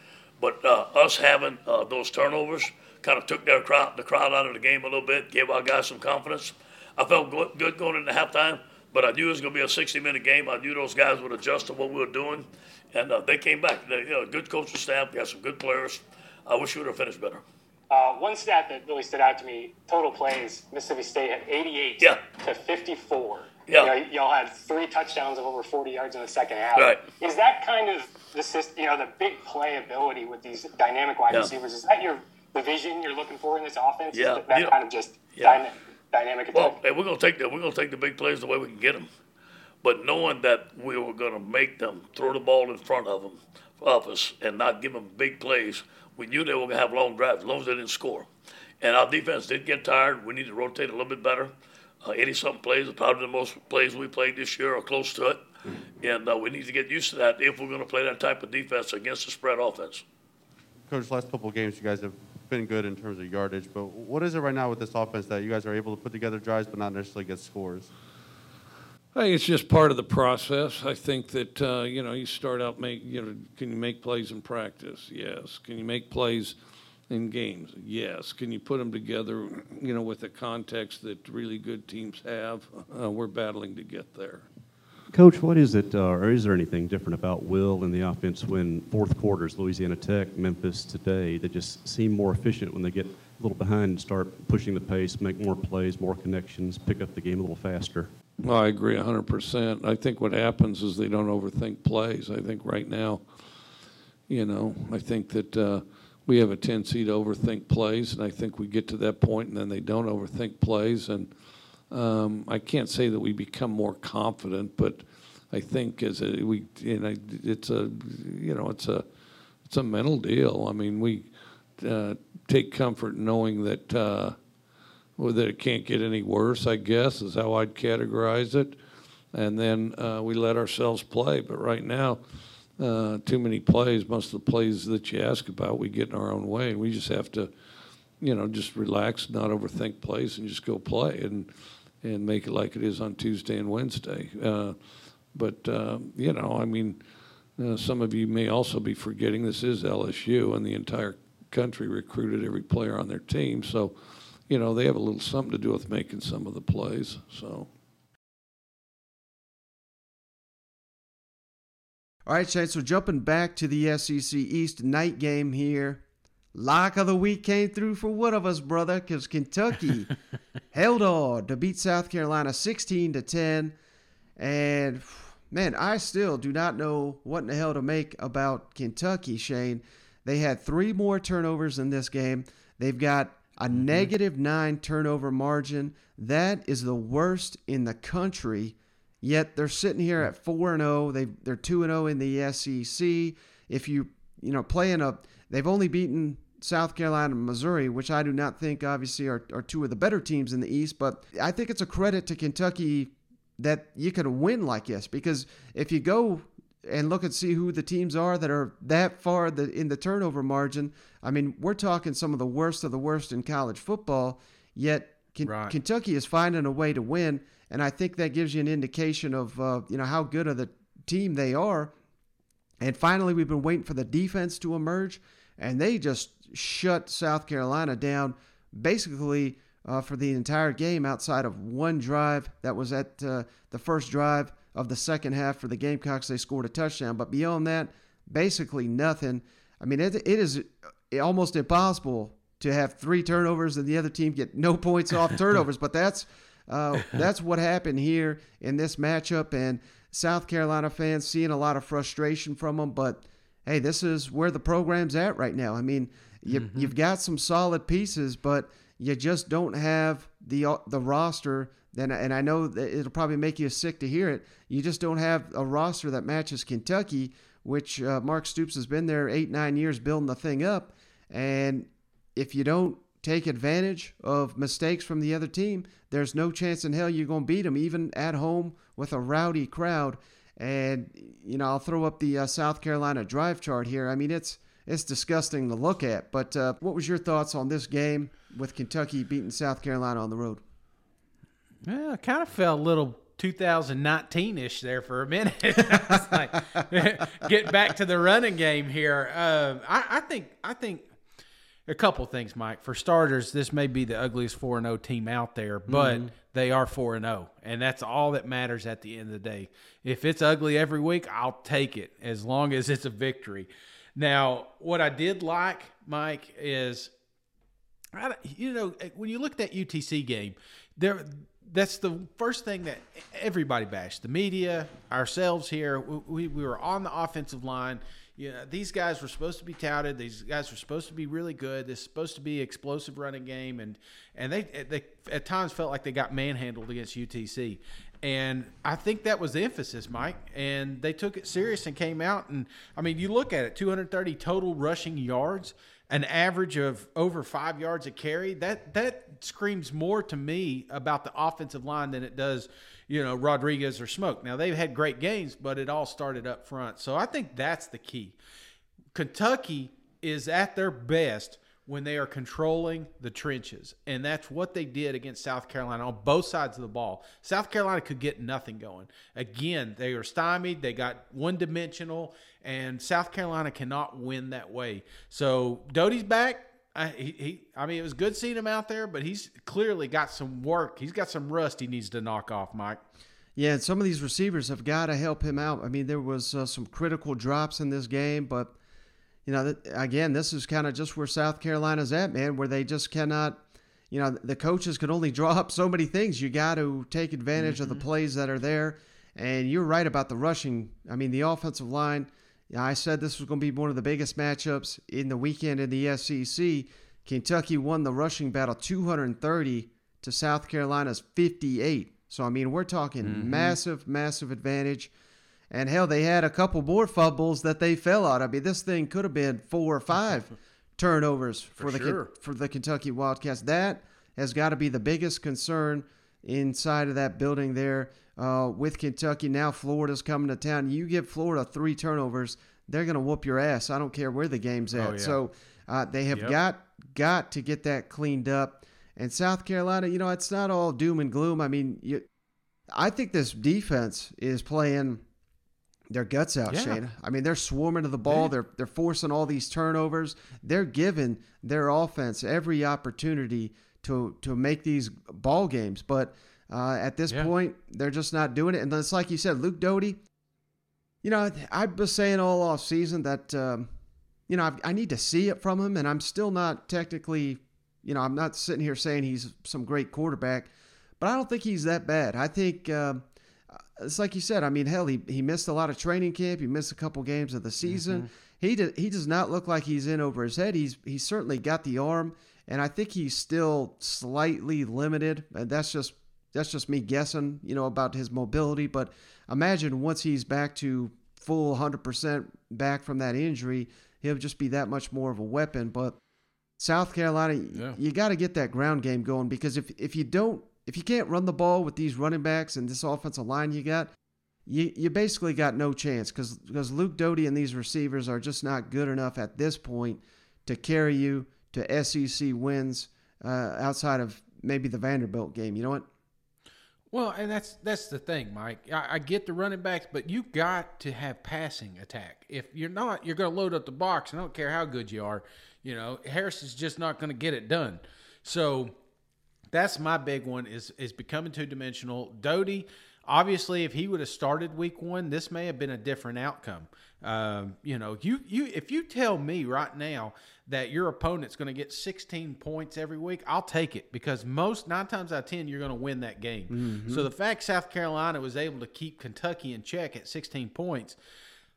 But uh, us having uh, those turnovers kind of took their crowd the crowd out of the game a little bit, gave our guys some confidence. I felt go- good going into halftime, but I knew it was going to be a 60 minute game. I knew those guys would adjust to what we were doing, and uh, they came back. They, you know, good coaching staff, got some good players. I wish we would have finished better. Uh, one stat that really stood out to me: total plays. Mississippi State had 88 Yeah. to 54. Yeah. You know, y'all had three touchdowns of over 40 yards in the second half. Right. Is that kind of the system, you know, the big play ability with these dynamic wide Yeah. receivers? Is that your the vision you're looking for in this offense? Yeah. that, that kind of just Yeah. dyna- dynamic attack. Well, hey, we're gonna take the we're gonna take the big plays the way we can get them, but knowing that we were gonna make them throw the ball in front of them, of us, and not give them big plays, we knew they were gonna have long drives as long as they didn't score. And our defense did get tired. We need to rotate a little bit better. Uh, 80 something plays probably the most plays we played this year or close to it. And uh, we need to get used to that if we're going to play that type of defense against the spread offense. Coach, last couple of games, you guys have been good in terms of yardage, but what is it right now with this offense that you guys are able to put together drives but not necessarily get scores? I think it's just part of the process. I think that uh, you know you start out make you know can you make plays in practice? Yes. Can you make plays in games? Yes. Can you put them together? You know with the context that really good teams have. Uh, we're battling to get there. Coach, what is it, uh, or is there anything different about Will and the offense when fourth quarters, Louisiana Tech, Memphis today, they just seem more efficient when they get a little behind and start pushing the pace, make more plays, more connections, pick up the game a little faster? Well, I agree 100%. I think what happens is they don't overthink plays. I think right now, you know, I think that uh, we have a tendency to overthink plays, and I think we get to that point and then they don't overthink plays. And um, I can't say that we become more confident, but I think as a, we, you know, it's a, you know, it's a, it's a mental deal. I mean, we uh, take comfort knowing that. Uh, well, that it can't get any worse, I guess, is how I'd categorize it. And then uh, we let ourselves play. But right now, uh, too many plays, most of the plays that you ask about, we get in our own way. We just have to, you know, just relax, not overthink plays, and just go play and, and make it like it is on Tuesday and Wednesday. Uh, but, uh, you know, I mean, uh, some of you may also be forgetting this is LSU, and the entire country recruited every player on their team. So, you know, they have a little something to do with making some of the plays. So. All right, Shane. So jumping back to the SEC East night game here. Lock of the week came through for one of us, brother, because Kentucky <laughs> held on to beat South Carolina 16 to 10. And man, I still do not know what in the hell to make about Kentucky, Shane. They had three more turnovers in this game. They've got a mm-hmm. negative nine turnover margin. That is the worst in the country. Yet they're sitting here at four and zero. They they're two and zero in the SEC. If you you know playing a, they've only beaten South Carolina and Missouri, which I do not think obviously are, are two of the better teams in the East. But I think it's a credit to Kentucky that you can win like this because if you go and look and see who the teams are that are that far the, in the turnover margin, I mean we're talking some of the worst of the worst in college football. Yet Ken- Right. Kentucky is finding a way to win. And I think that gives you an indication of uh, you know how good of the team they are. And finally, we've been waiting for the defense to emerge, and they just shut South Carolina down basically uh, for the entire game outside of one drive that was at uh, the first drive of the second half for the Gamecocks. They scored a touchdown, but beyond that, basically nothing. I mean, it, it is almost impossible to have three turnovers and the other team get no points off <laughs> turnovers, but that's uh, that's what happened here in this matchup. And South Carolina fans seeing a lot of frustration from them, but hey, this is where the program's at right now. I mean, you, mm-hmm. you've got some solid pieces, but you just don't have the uh, the roster. Then, and I know that it'll probably make you sick to hear it. You just don't have a roster that matches Kentucky, which uh, Mark Stoops has been there eight nine years building the thing up. And if you don't take advantage of mistakes from the other team, there's no chance in hell you're going to beat them, even at home with a rowdy crowd. And you know, I'll throw up the uh, South Carolina drive chart here. I mean, it's it's disgusting to look at. But uh, what was your thoughts on this game with Kentucky beating South Carolina on the road? Yeah, I kind of felt a little 2019-ish there for a minute. <laughs> like, <laughs> get back to the running game here. Uh, I, I think I think a couple things, Mike. For starters, this may be the ugliest 4 0 team out there, but mm-hmm. they are 4 0. And that's all that matters at the end of the day. If it's ugly every week, I'll take it as long as it's a victory. Now, what I did like, Mike, is, I, you know, when you look at that UTC game, there that's the first thing that everybody bashed the media, ourselves here. We, we were on the offensive line you know, these guys were supposed to be touted. These guys were supposed to be really good. This is supposed to be explosive running game, and and they they at times felt like they got manhandled against UTC, and I think that was the emphasis, Mike. And they took it serious and came out, and I mean, you look at it, 230 total rushing yards, an average of over five yards a carry. That that screams more to me about the offensive line than it does you know, Rodriguez or Smoke. Now they've had great games, but it all started up front. So I think that's the key. Kentucky is at their best when they are controlling the trenches. And that's what they did against South Carolina on both sides of the ball. South Carolina could get nothing going. Again, they are stymied, they got one dimensional, and South Carolina cannot win that way. So Doty's back. I, he, he, I mean, it was good seeing him out there, but he's clearly got some work. He's got some rust he needs to knock off, Mike. Yeah, and some of these receivers have got to help him out. I mean, there was uh, some critical drops in this game, but you know, th- again, this is kind of just where South Carolina's at, man, where they just cannot. You know, the coaches can only <laughs> draw up so many things. You got to take advantage mm-hmm. of the mm-hmm. plays that are there. And you're right about the rushing. I mean, the offensive line I said this was going to be one of the biggest matchups in the weekend in the SEC. Kentucky won the rushing battle 230 to South Carolina's 58. So, I mean, we're talking mm-hmm. massive, massive advantage. And hell, they had a couple more fumbles that they fell out. I mean, this thing could have been four or five <laughs> turnovers for, for the sure. for the Kentucky Wildcats. That has got to be the biggest concern inside of that building there uh, with Kentucky. Now Florida's coming to town. You give Florida three turnovers, they're going to whoop your ass. I don't care where the game's at. Oh, yeah. So uh, they have yep. got got to get that cleaned up. And South Carolina, you know, it's not all doom and gloom. I mean, you, I think this defense is playing their guts out, yeah. Shane. I mean, they're swarming to the ball. They're they're forcing all these turnovers. They're giving their offense every opportunity to to make these ball games. But uh, at this yeah. point, they're just not doing it. And it's like you said, Luke Doty. You know, I was saying all off season that um, you know I, I need to see it from him, and I'm still not technically. You know, I'm not sitting here saying he's some great quarterback, but I don't think he's that bad. I think. Uh, it's like you said. I mean, hell, he, he missed a lot of training camp. He missed a couple games of the season. Mm-hmm. He he does not look like he's in over his head. He's he's certainly got the arm, and I think he's still slightly limited. And that's just that's just me guessing, you know, about his mobility. But imagine once he's back to full 100% back from that injury, he'll just be that much more of a weapon. But South Carolina, yeah. you got to get that ground game going because if if you don't, if you can't run the ball with these running backs and this offensive line you got, you you basically got no chance because because Luke Doty and these receivers are just not good enough at this point to carry you to SEC wins uh, outside of maybe the Vanderbilt game. You know what? Well, and that's that's the thing, Mike. I, I get the running backs, but you got to have passing attack. If you're not, you're going to load up the box. I don't care how good you are. You know, Harris is just not going to get it done. So that's my big one is is becoming two dimensional. Doty, obviously, if he would have started week one, this may have been a different outcome. Um, you know, you you if you tell me right now that your opponent's going to get 16 points every week, I'll take it because most nine times out of ten you're going to win that game. Mhm. So the fact South Carolina was able to keep Kentucky in check at 16 points.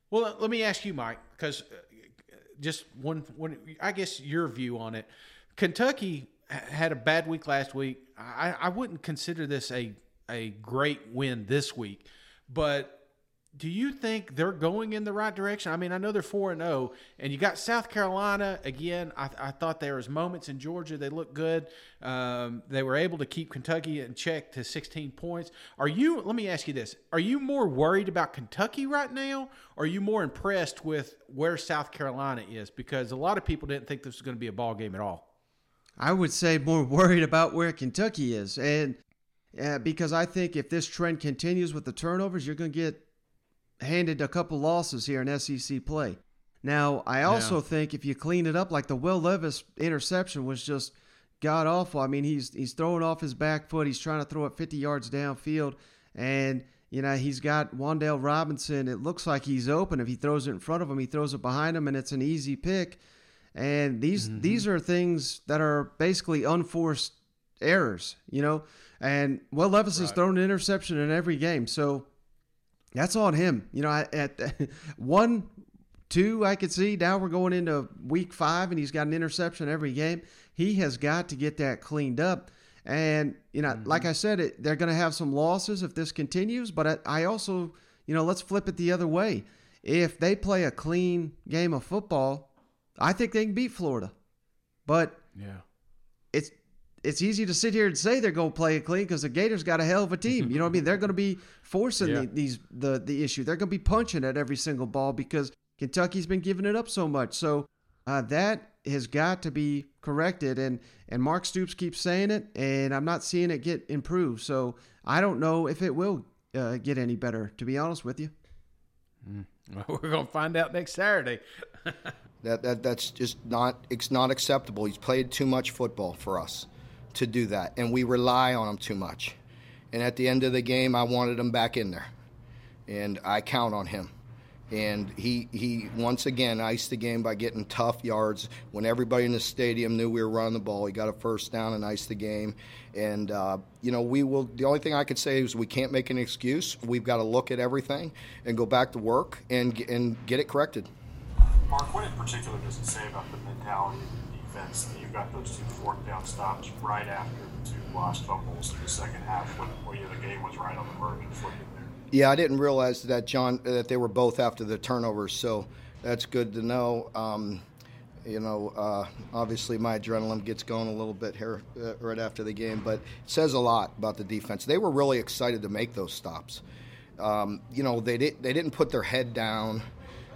Well, let me ask you, Mike, because just one, one, I guess your view on it. Kentucky had a bad week last week. I, I wouldn't consider this a a great win this week, but do you think they're going in the right direction? I mean, I know they're four and zero, and you got South Carolina again. I, I thought there was moments in Georgia they looked good. Um, they were able to keep Kentucky in check to 16 points. Are you? Let me ask you this: Are you more worried about Kentucky right now, or are you more impressed with where South Carolina is? Because a lot of people didn't think this was going to be a ball game at all. I would say more <laughs> worried about where Kentucky is, and uh, because I think if this trend continues with the turnovers, you're going to get handed a couple losses here in SEC play. Now, I also Yeah. think if you clean it up, like the Will Levis interception was just god awful. I mean, he's he's throwing off his back foot. He's trying to throw it 50 yards downfield, and you know he's got Wan'Dale Robinson. It looks like he's open. If he throws it in front of him, he throws it behind him, and it's an easy pick. And these mm-hmm. these are things that are basically unforced errors, you know. And Will Levis has thrown an interception in every game, so that's on him. You know, I- at <laughs> one, two, I could see. Now we're going into week five, and he's got an interception every game. He has got to get that cleaned up. And you know, like mm-hmm. I said, it, they're going to have some losses if this continues. But I, I also, you know, let's flip it the other way. If they play a clean game of football, I think they can beat Florida. But Yeah. it's it's easy to sit here and say they're going to play it clean because the Gators got a hell of a team. You know what I mean? They're going to be forcing Yeah. the, these the the issue. They're going to be punching at every single ball because Kentucky's been giving it up so much. So uh, that has got to be corrected. And and Mark Stoops keeps saying it, and I'm not seeing it get improved. So I don't know if it will uh, get any better. To be honest with you. <laughs> We're going to find out next Saturday. <laughs> That, that that's just not it's not acceptable. He's played too much football for us to do that, and we rely on him too much. And at the end of the game, I wanted him back in there, and I count on him. And he he once again iced the game by getting tough yards when everybody in the stadium knew we were running the ball. He got a first down and iced the game. And uh, you know we will. The only thing I could say is we can't make an excuse. We've got to look at everything and go back to work and and get it corrected. Mark, what in particular does it say about the mentality defense that you've got those two fourth down stops right after the two lost fumbles in the second half when, when you know, the game was right on the verge of flipping there? Yeah, I didn't realize that John that they were both after the turnovers, so that's good to know. Um, you know, uh, obviously my adrenaline gets going a little bit here uh, right after the game, but it says a lot about the defense. They were really excited to make those stops. Um, you know, they did they didn't put their head down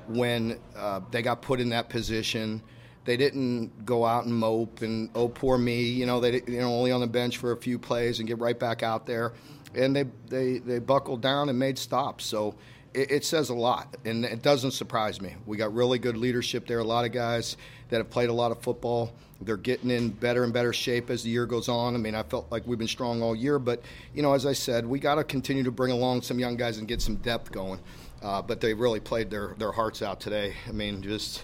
when uh, they got put in that position. They didn't go out and mope and oh poor me, you know. They you know only on the bench for a few plays and get right back out there, and they they they buckled down and made stops. So it, it says a lot, and it doesn't surprise me. We got really good leadership there. A lot of guys that have played a lot of football. They're getting in better and better shape as the year goes on. I mean, I felt like we've been strong all year, but you know, as I said, we got to continue to bring along some young guys and get some depth going. Uh, but they really played their, their hearts out today. I mean, just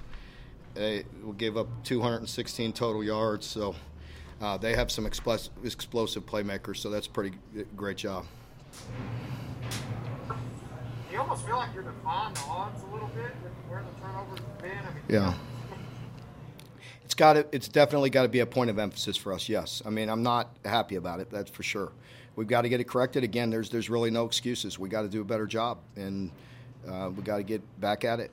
they gave up 216 total yards, so uh, they have some explos- explosive playmakers. So that's a pretty great job. You almost feel like you're defying the odds a little bit with where the turnovers have been. I mean, Yeah. <laughs> It's got to, It's definitely got to be a point of emphasis for us. Yes. I mean, I'm not happy about it. That's for sure. We've got to get it corrected. Again, there's there's really no excuses. We got to do a better job, and uh, we got to get back at it.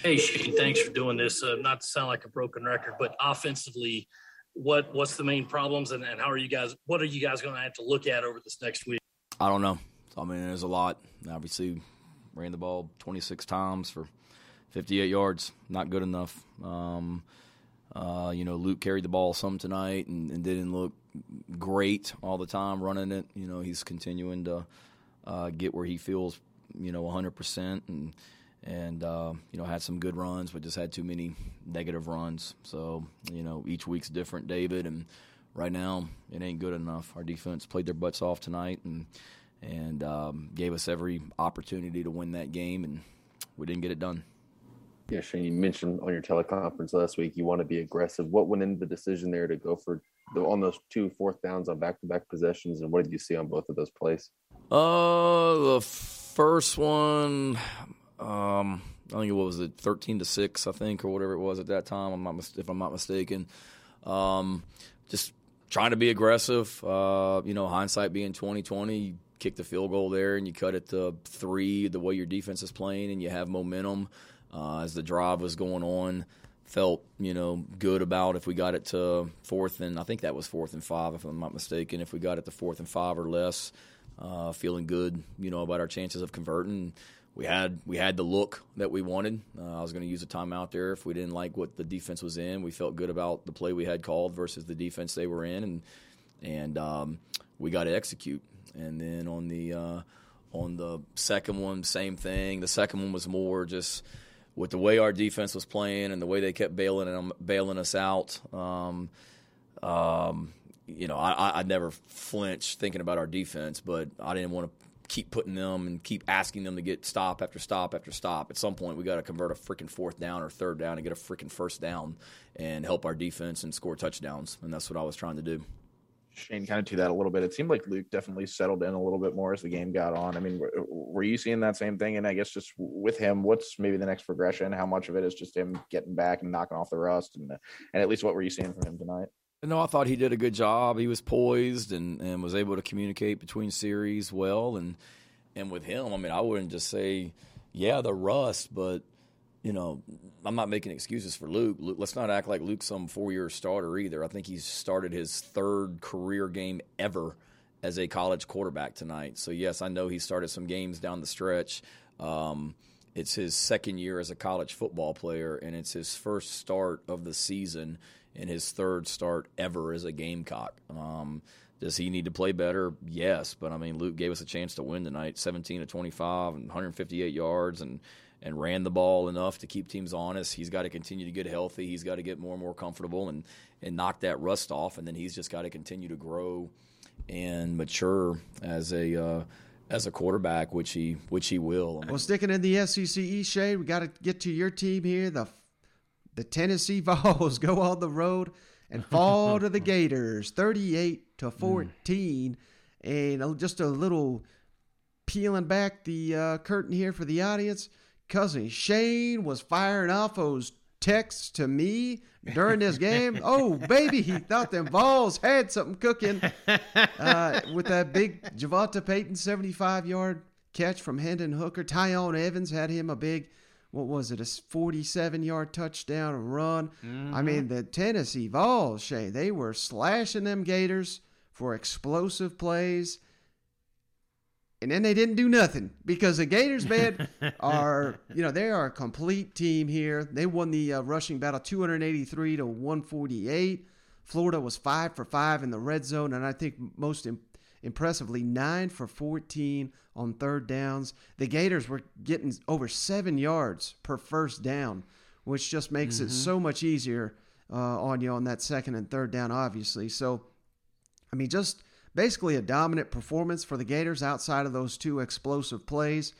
Hey Shane, thanks for doing this. Uh, not to sound like a broken record, but offensively, what what's the main problems, and, and how are you guys? What are you guys going to have to look at over this next week? I don't know. I mean, there's a lot. Obviously, ran the ball 26 times for 58 yards. Not good enough. Um, Uh, you know, Luke carried the ball some tonight and, and, didn't look great all the time running it. You know, he's continuing to uh, get where he feels, you know, 100% and and uh, you know had some good runs, but just had too many negative runs. So you know, each week's different, David, and right now it ain't good enough. Our defense played their butts off tonight and and um, gave us every opportunity to win that game, and we didn't get it done. Yeah, Shane, you mentioned on your teleconference last week you want to be aggressive. What went into the decision there to go for the, on those two fourth downs on back-to-back possessions, and what did you see on both of those plays? Uh, the first one, um, I think it was it thirteen to six, I think, or whatever it was at that time. I'm not if I'm not mistaken. Um, just trying to be aggressive. Uh, you know, hindsight being twenty twenty, kick the field goal there and you cut it to three the way your defense is playing and you have momentum uh, as the drive was going on. Felt you know good about if we got it to fourth and I think that was fourth and five if I'm not mistaken. If we got it to fourth and five or less, uh, feeling good you know about our chances of converting. We had we had the look that we wanted. Uh, I was going to use a timeout there if we didn't like what the defense was in. We felt good about the play we had called versus the defense they were in, and and um, we got to execute. And then on the uh, on the second one, same thing. The second one was more just with the way our defense was playing and the way they kept bailing them, bailing us out. Um, um, you know, I, I never flinched thinking about our defense, but I didn't want to keep putting them and keep asking them to get stop after stop after stop. At some point, we got to convert a freaking fourth down or third down and get a freaking first down and help our defense and score touchdowns. And that's what I was trying to do. Shane, kind of to that a little bit. It seemed like Luke definitely settled in a little bit more as the game got on. I mean, were, were, you seeing that same thing? And I guess just with him, what's maybe the next progression? How much of it is just him getting back and knocking off the rust? And and at least what were you seeing from him tonight? No, I thought he did a good job. He was poised and, and was able to communicate between series well. And and with him, I mean, I wouldn't just say, yeah, the rust, but – you know, I'm not making excuses for Luke. Luke. Let's not act like Luke's some four year starter either. I think he's started his third career game ever as a college quarterback tonight. So, yes, I know he started some games down the stretch. Um, it's his second year as a college football player, and it's his first start of the season and his third start ever as a Gamecock. Um, does he need to play better? Yes, but I mean, Luke gave us a chance to win tonight, 17 to 25 and 158 yards, and and ran the ball enough to keep teams honest. He's got to continue to get healthy. He's got to get more and more comfortable and and knock that rust off. And then he's just got to continue to grow and mature as a uh, as a quarterback, which he which he will. well, sticking in the SEC shade, we got to get to your team here. The the Tennessee <laughs> Vols go on the road and fall to the <laughs> Gators, thirty-eight to fourteen, mm. and just a little peeling back the uh, curtain here for the audience cousin Shane was firing off those texts to me during this game. <laughs> oh, baby, he thought them Vols had something cooking uh, with that big JaVonta Payton 75 yard catch from Hendon Hooker. Tiyon Evans had him a big, what was it, a 47 yard touchdown run. Mm-hmm. I mean, the Tennessee Vols, Shane, they were slashing them Gators for explosive plays and then they didn't do nothing because the Gators, man, <laughs> are you know they are a complete team here. They won the uh, rushing battle, 283 to 148. Florida was five for five in the red zone, and I think most impressively, nine for 14 on third downs. The Gators were getting over seven yards per first down, which just makes mm-hmm. it so much easier uh, on you on that second and third down, obviously. So, I mean, just basically a dominant performance for the Gators outside of those two explosive plays.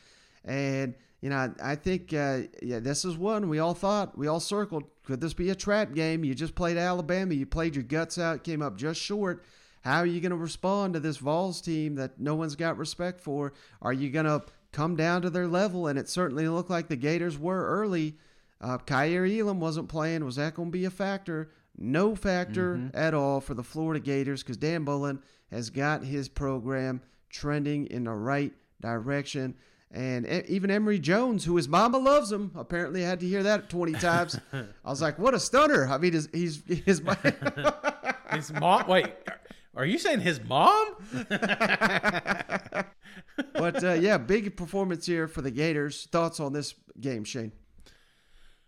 And, you know, I, I think, uh, yeah, this is one we all thought, we all circled. Could this be a trap game? You just played Alabama, you played your guts out, came up just short. How are you going to respond to this Vols team that no one's got respect for? Are you going to come down to their level? And it certainly looked like the Gators were early. Uh, Kaiir Elam wasn't playing. Was that going to be a factor? No factor mm-hmm. at all for the Florida Gators because Dan Mullen has got his program trending in the right direction. And even Emory Jones, who his mama loves him, apparently had to hear that 20 times. <laughs> I was like, what a stunner. I mean, his, he's, his, <laughs> his mom, wait, are you saying his mom? <laughs> but uh, yeah, big performance here for the Gators. Thoughts on this game, Shane?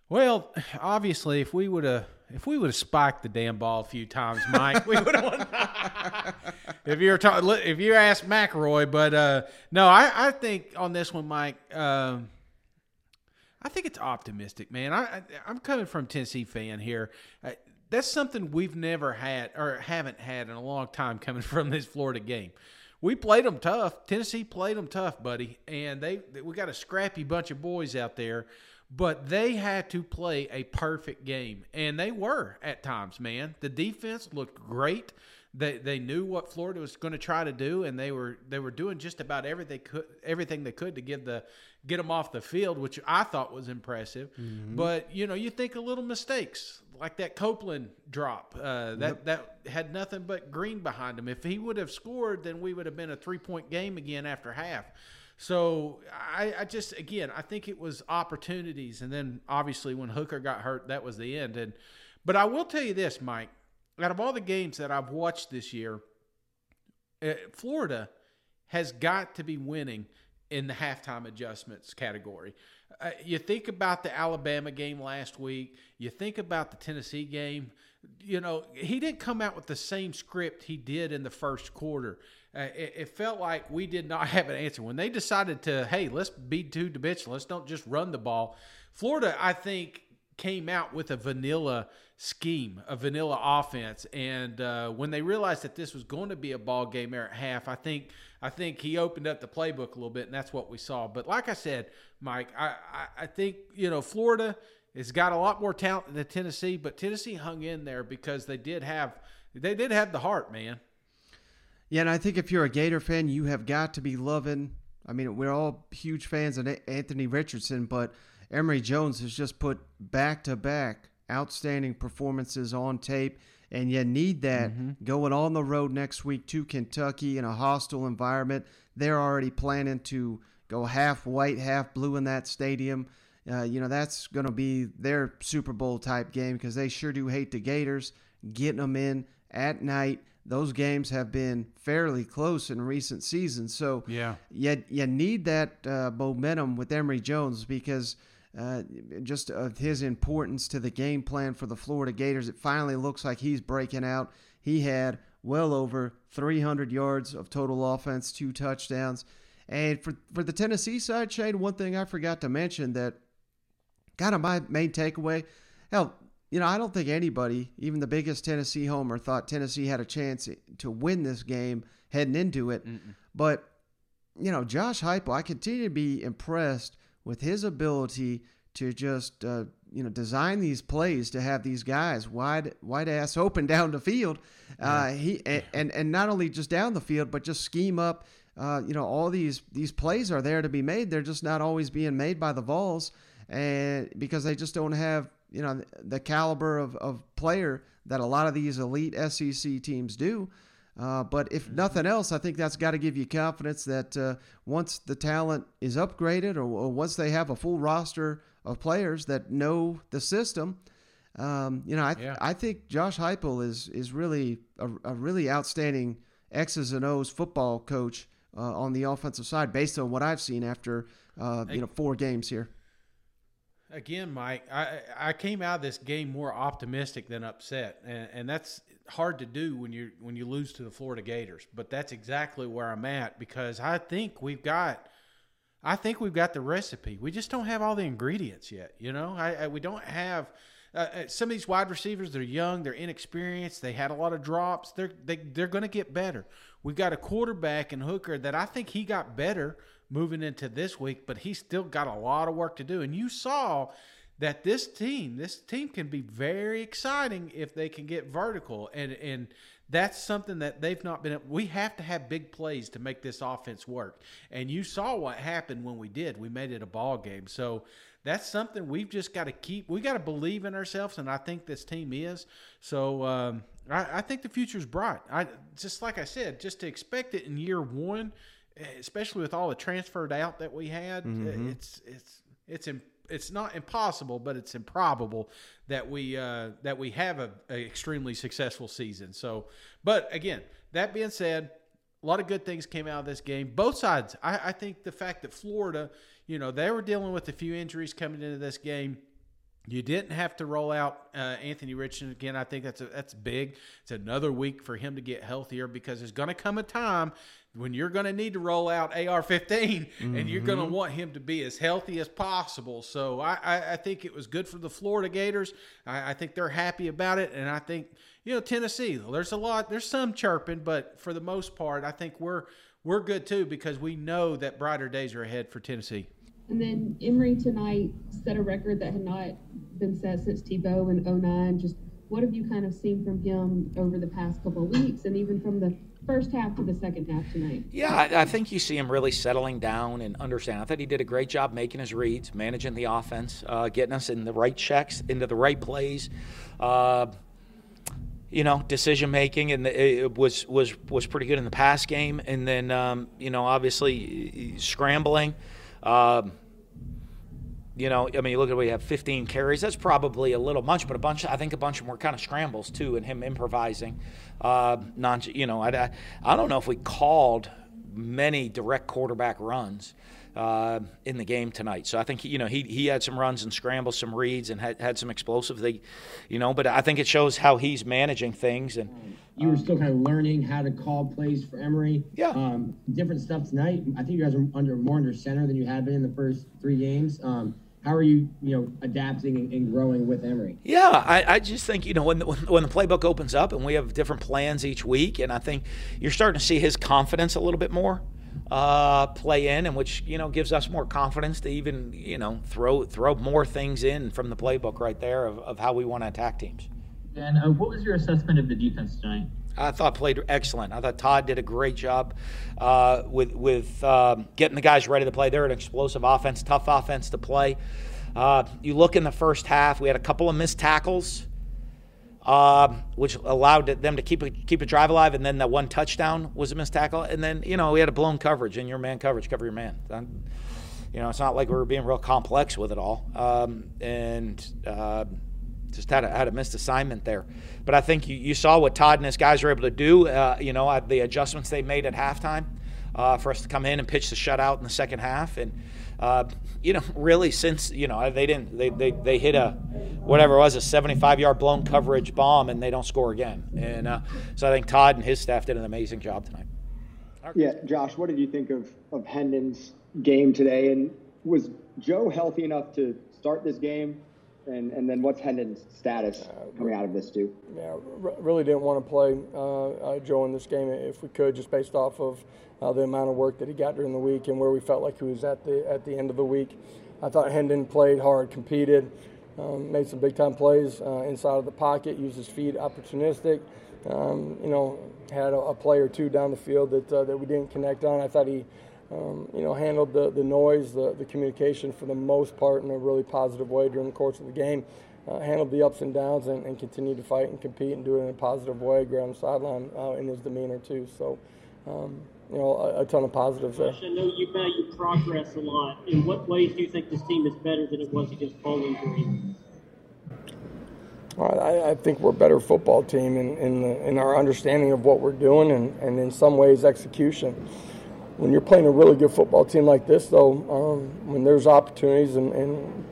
Well, obviously, if we would have if we would have spiked the damn ball a few times, Mike, we would have won. <laughs> if you're talking, if you asked McElroy, but uh, no, I, I think on this one, Mike, um, I think it's optimistic, man. I, I I'm coming from Tennessee fan here. I, that's something we've never had or haven't had in a long time coming <laughs> from this Florida game. We played them tough. Tennessee played them tough, buddy, and they we got a scrappy bunch of boys out there but they had to play a perfect game and they were at times man the defense looked great they they knew what Florida was going to try to do and they were they were doing just about everything could everything they could to get the get them off the field which I thought was impressive Mm-hmm. but you know you think of little mistakes like that Copeland drop uh, that Yep. that had nothing but green behind him if he would have scored then we would have been a three point game again after half so I, I just again I think it was opportunities, and then obviously when Hooker got hurt, that was the end. And but I will tell you this, Mike, out of all the games that I've watched this year, uh, Florida has got to be winning in the halftime adjustments category. Uh, you think about the Alabama game last week. You think about the Tennessee game. You know, he didn't come out with the same script he did in the first quarter. Uh, it, it felt like we did not <laughs> have an answer when they decided to, hey, let's be two dimensional. Let's don't just run the ball. Florida, I think, came out with a vanilla scheme, a vanilla offense, and uh, when they realized that this was going to be a ball game there at half, I think I think he opened up the playbook a little bit, and that's what we saw. But like I said, Mike, I, I, I think you know Florida has got a lot more talent than Tennessee, but Tennessee hung in there because they did have they did have the heart, man. Yeah, and I think if you're a Gator fan, you have got to be loving. I mean, we're all huge fans of Anthony Richardson, but Emory Jones has just put back to back outstanding performances on tape, and you need that Mm-hmm. going on the road next week to Kentucky in a hostile environment. They're already planning to go half white, half blue in that stadium. Uh, you know, that's going to be their Super Bowl type game because they sure do hate the Gators. Getting them in at night. Those games have been fairly close in recent seasons. So, Yeah. you, you need that uh, momentum with Emory Jones because uh, just of his importance to the game plan for the Florida Gators. It finally looks like he's breaking out. He had well over 300 yards of total offense, two touchdowns. And for, for the Tennessee side, Shane, one thing I forgot to mention that kind of my main takeaway, hell, you know, I don't think anybody, even the biggest Tennessee homer, thought Tennessee had a chance to win this game heading into it. But, you know, Josh Heupel, I continue to be impressed with his ability to just, uh, you know, design these plays to have these guys wide, wide ass open down the field. Uh, he and, and and not only just down the field, but just scheme up. Uh, you know, all these these plays are there to be made. They're just not always being made by the Vols, and because they just don't have you know the caliber of, of player that a lot of these elite SEC teams do. Uh, but if nothing else, I think that's got to give you confidence that uh, once the talent is upgraded, or, or once they have a full roster of players that know the system, um, you know, I Yeah. I think Josh Heupel is is really a, a really outstanding X's and O's football coach uh, on the offensive side, based on what I've seen after uh, you know four games here. Again, Mike, I I came out of this game more optimistic than upset, and, and that's hard to do when you when you lose to the Florida Gators. But that's exactly where I'm at because I think we've got, I think we've got the recipe. We just don't have all the ingredients yet. You know, I, I we don't have. Uh, uh, some of these wide receivers, they're young, they're inexperienced, they had a lot of drops. They're they, they're going to get better. We've got a quarterback and Hooker that I think he got better moving into this week, but he's still got a lot of work to do. And you saw that this team, this team can be very exciting if they can get vertical, and and that's something that they've not been. We have to have big plays to make this offense work, and you saw what happened when we did. We made it a ball game. So that's something we've just got to keep. We got to believe in ourselves, and I think this team is. So um, I, I think the future's bright. I just like I said, just to expect it in year one, especially with all the transferred out that we had, Mhm. it's it's it's im- it's not impossible, but it's improbable that we uh, that we have a, a extremely successful season. So, but again, that being said, a lot of good things came out of this game. Both sides. I, I think the fact that Florida, you know, they were dealing with a few injuries coming into this game. You didn't have to roll out uh, Anthony Richardson again. I think that's a, that's big. It's another week for him to get healthier because there's going to come a time when you're going to need to roll out AR-15 and you're going to Mhm. want him to be as healthy as possible. So I, I, I think it was good for the Florida Gators. I, I think they're happy about it, and I think you know Tennessee. There's a lot. There's some chirping, but for the most part, I think we're we're good too because we know that brighter days are ahead for Tennessee. And then Emory tonight set a record that had not been set since Tebow in 09. Just what have you kind of seen from him over the past couple of weeks and even from the first half to the second half tonight? Yeah, I, I think you see him really settling down and understanding. I thought he did a great job making his reads, managing the offense, uh, getting us in the right checks, into the right plays. Uh, you know, decision making, and it was was was pretty good in the pass game. And then, um, you know, obviously scrambling. Um, you know, I mean, you look at we have 15 carries. That's probably a little much, but a bunch. I think a bunch of them were kind of scrambles too, and him improvising. Uh, non, you know, I, I, I don't know if we called many direct quarterback runs uh, in the game tonight. So I think you know he he had some runs and scrambles, some reads, and had, had some explosive. They, you know, but I think it shows how he's managing things and. You were still kind of learning how to call plays for Emory. Yeah. Um, different stuff tonight. I think you guys are under more under center than you had been in the first three games. Um, how are you, you know, adapting and, growing with Emory? Yeah, I, I just think you know when the, when when the playbook opens up and we have different plans each week, and I think you're starting to see his confidence a little bit more uh, play in, and which you know gives us more confidence to even you know throw throw more things in from the playbook right there of, of how we want to attack teams. And uh, what was your assessment of the defense tonight? I thought played excellent. I thought Todd did a great job uh, with with um, getting the guys ready to play. They're an explosive offense, tough offense to play. Uh, you look in the first half, we had a couple of missed tackles, uh, which allowed them to keep a, keep a drive alive, and then that one touchdown was a missed tackle, and then you know we had a blown coverage in your man coverage, cover your man. Um, you know, it's not like we were being real complex with it all, um, and uh, just had a, had a missed assignment there. But I think you, you saw what Todd and his guys were able to do. Uh, you know, the adjustments they made at halftime uh, for us to come in and pitch the shutout in the second half, and uh, you know, really since you know they didn't they, they, they hit a whatever it was a 75 yard blown coverage bomb and they don't score again. And uh, so I think Todd and his staff did an amazing job tonight. Yeah, Josh, what did you think of, of Hendon's game today? And was Joe healthy enough to start this game? And, and then what's Hendon's status coming out of this, too? Yeah, really didn't want to play uh, uh, Joe in this game if we could, just based off of uh, the amount of work that he got during the week and where we felt like he was at the at the end of the week. I thought Hendon played hard, competed, um, made some big time plays uh, inside of the pocket, used his feet, opportunistic. Um, you know, had a, a play or two down the field that uh, that we didn't connect on. I thought he. Um, you know, handled the, the noise, the, the communication for the most part in a really positive way during the course of the game. Uh, handled the ups and downs and, and continued to fight and compete and do it in a positive way. The sideline uh, in his demeanor too. So, um, you know, a, a ton of positives there. I know you value progress a lot. In what ways do you think this team is better than it was against Bowling Green? I, I think we're a better football team in, in, the, in our understanding of what we're doing and, and in some ways execution. When you're playing a really good football team like this, though, um, when there's opportunities and, and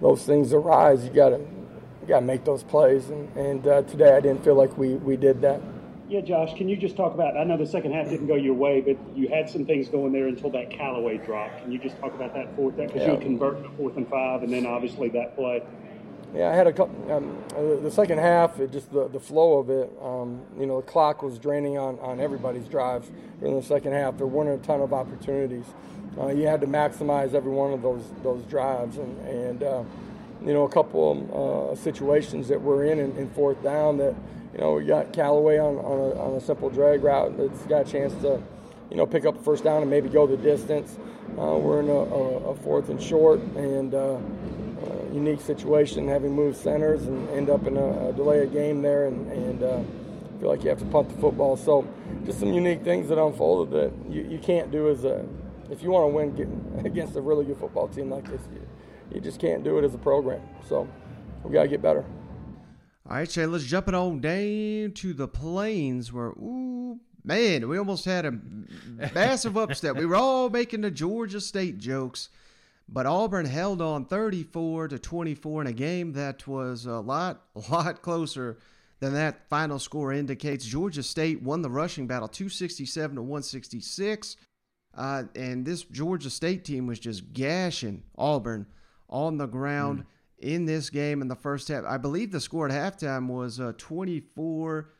those things arise, you gotta you gotta make those plays. And, and uh, today, I didn't feel like we, we did that. Yeah, Josh, can you just talk about? I know the second half didn't go your way, but you had some things going there until that Calloway drop. Can you just talk about that fourth? Because Yeah. you convert to fourth and five, and then obviously that play. Yeah, I had a couple. Um, uh, the second half, it just the, the flow of it. Um, you know, the clock was draining on, on everybody's drives during the second half. There weren't a ton of opportunities. Uh, you had to maximize every one of those those drives, and and uh, you know a couple uh, situations that we're in, in in fourth down that you know we got Calloway on on a, on a simple drag route that's got a chance to you know pick up a first down and maybe go the distance. Uh, we're in a, a, a fourth and short, and uh, uh, unique situation, having moved centers and end up in a, a delay of game there, and, and uh, feel like you have to punt the football. So, just some unique things that unfolded that you, you can't do as a if you want to win get, <laughs> against a really good football team like this. You, you just can't do it as a program. So, we got to get better. All right, Shay, let's jump it on down to the plains where, ooh, man, we almost had a massive upset. We were all making the Georgia State jokes. But Auburn held on 34 to 24 in a game that was a lot, <laughs> a lot closer than that final score indicates. Georgia State won the rushing battle 267 to 166. Uh, and this Georgia State team was just gashing Auburn on the ground mm. In this game in the first half. I believe the score at halftime was uh, 24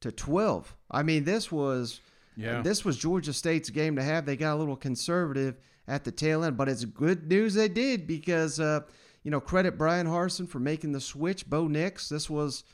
to 12. I mean, this was yeah. this was Georgia State's game to have. They got a little conservative at the tail end, but it's good news they did because uh, you know credit Bryan Harsin for making the switch. Bo Nix, this was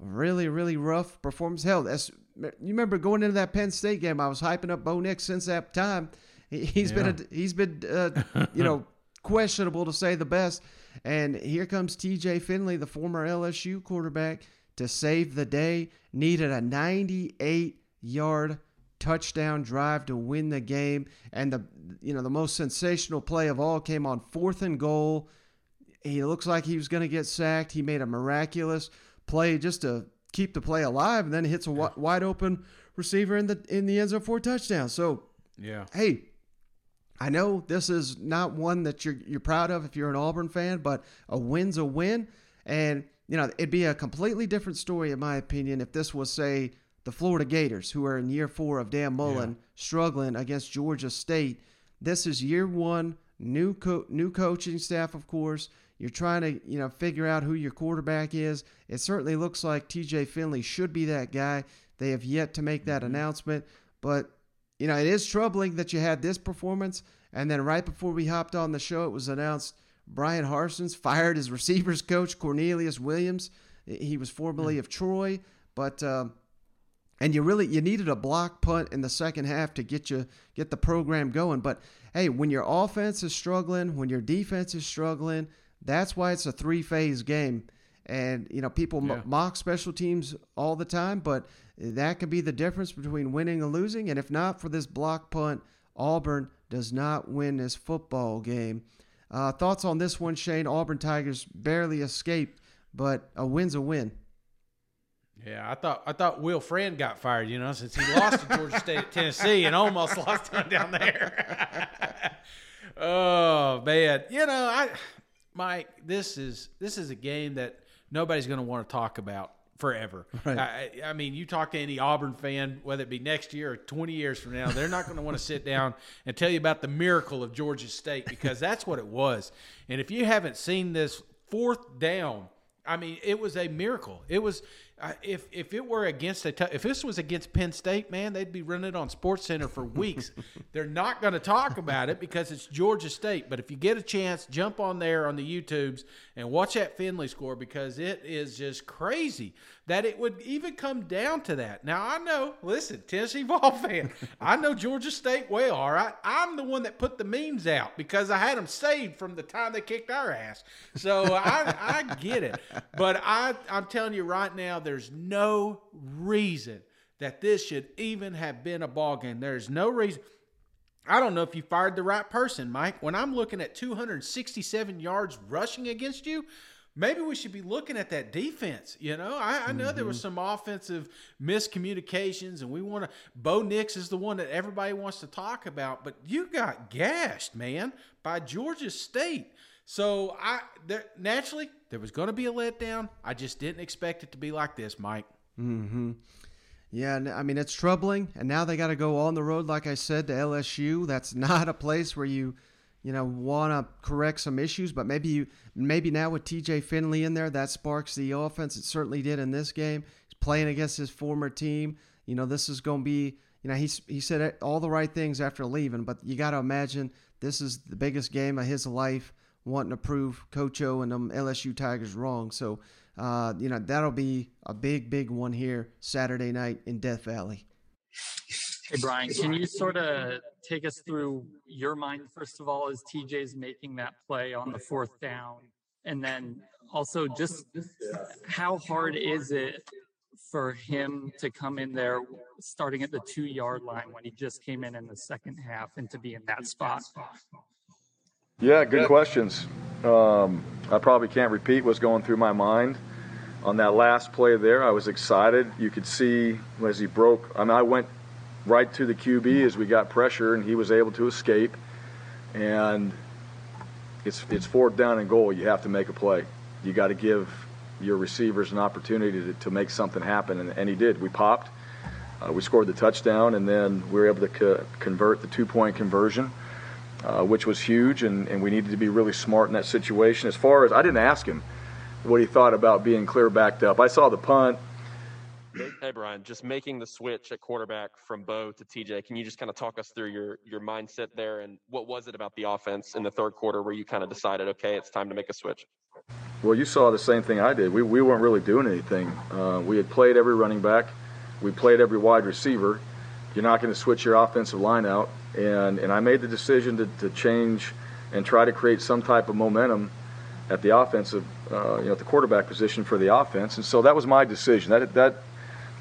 a really really rough performance. Hell, that's you remember going into that Penn State game, I was hyping up Bo Nix since that time. He's yeah. been a, he's been uh, you know <laughs> questionable to say the best. And here comes T.J. Finley, the former LSU quarterback, to save the day. Needed a 98 yard touchdown drive to win the game. And the you know the most sensational play of all came on fourth and goal. He looks like he was going to get sacked. He made a miraculous play just to keep the play alive, and then hits a wide open receiver in the in the end zone for a touchdown. So yeah, hey, I know this is not one that you're you're proud of if you're an Auburn fan, but a win's a win, and you know it'd be a completely different story in my opinion if this was say the Florida Gators who are in year four of Dan Mullen yeah. struggling against Georgia State. This is year one, new co- new coaching staff, of course. You're trying to, you know, figure out who your quarterback is. It certainly looks like TJ Finley should be that guy. They have yet to make that mm-hmm. announcement, but you know, it is troubling that you had this performance and then right before we hopped on the show, it was announced Bryan Harsin's fired his receivers coach Cornelius Williams. He was formerly mm-hmm. of Troy, but uh, and you really you needed a block punt in the second half to get you get the program going. But hey, when your offense is struggling, when your defense is struggling, that's why it's a three phase game. And, you know, people yeah. mock special teams all the time, but that can be the difference between winning and losing. And if not for this block punt, Auburn does not win this football game. Uh, thoughts on this one, Shane? Auburn Tigers barely escaped, but a win's a win. Yeah, I thought I thought Will Friend got fired, you know, since he lost to Georgia State at Tennessee and almost <laughs> lost down there. <laughs> oh man, you know, I Mike, this is this is a game that nobody's going to want to talk about forever. Right. I, I, mean, you talk to any Auburn fan, whether it be next year or 20 years from now, they're not going to want to sit down and tell you about the miracle of Georgia State because that's what it was. And if you haven't seen this fourth down, I mean, it was a miracle. It was if if it were against a t- if this was against Penn State, man, they'd be running it on Sports Center for weeks. <laughs> They're not going to talk about it because it's Georgia State. But if you get a chance, jump on there on the YouTubes and watch that Finley score because it is just crazy that it would even come down to that. Now I know, listen, Tennessee <laughs> ball fan, I know Georgia State well. All right, I'm the one that put the memes out because I had them saved from the time they kicked our ass. So I I get it, but I I'm telling you right now, there's no reason that this should even have been a ball game. There's no reason. I don't know if you fired the right person, Mike. When I'm looking at 267 yards rushing against you, maybe we should be looking at that defense. You know, I, I know mm-hmm. there was some offensive miscommunications, and we want to. Bo Nix is the one that everybody wants to talk about, but you got gashed, man, by Georgia State. So I there, naturally there was going to be a letdown. I just didn't expect it to be like this, Mike. Hmm. Yeah, I mean it's troubling, and now they got to go on the road, like I said, to LSU. That's <laughs> not a place where you you know, want to correct some issues, but maybe you, maybe now with TJ Finley in there, that sparks the offense. It certainly did in this game. He's playing against his former team. You know, this is going to be, you know, he's he said all the right things after leaving, but you got to imagine this is the biggest game of his life, wanting to prove Coach O and them LSU Tigers wrong. So, uh, you know, that'll be a big, big one here Saturday night in Death Valley. Hey, Bryan, can you sort of take us through your mind, first of all, as TJ's making that play on the fourth down? And then also, just how hard is it for him to come in there starting at the two yard line when he just came in in the second half and to be in that spot? Yeah, good questions. Um, I probably can't repeat what's going through my mind on that last play there. I was excited. You could see as he broke. I mean, I went right to the QB as we got pressure, and he was able to escape. And it's it's fourth down and goal. You have to make a play. You got to give your receivers an opportunity to, to make something happen, and, and he did. We popped, uh, we scored the touchdown, and then we were able to co- convert the two-point conversion, uh, which was huge, and, and we needed to be really smart in that situation. As far as I didn't ask him what he thought about being clear backed up. I saw the punt. Hey Bryan, just making the switch at quarterback from Bo to TJ. Can you just kind of talk us through your your mindset there and what was it about the offense in the third quarter where you kind of decided, okay, it's time to make a switch? Well, you saw the same thing I did. We, we weren't really doing anything. Uh, we had played every running back, we played every wide receiver. You're not going to switch your offensive line out, and and I made the decision to, to change and try to create some type of momentum at the offensive, uh, you know, at the quarterback position for the offense. And so that was my decision. That that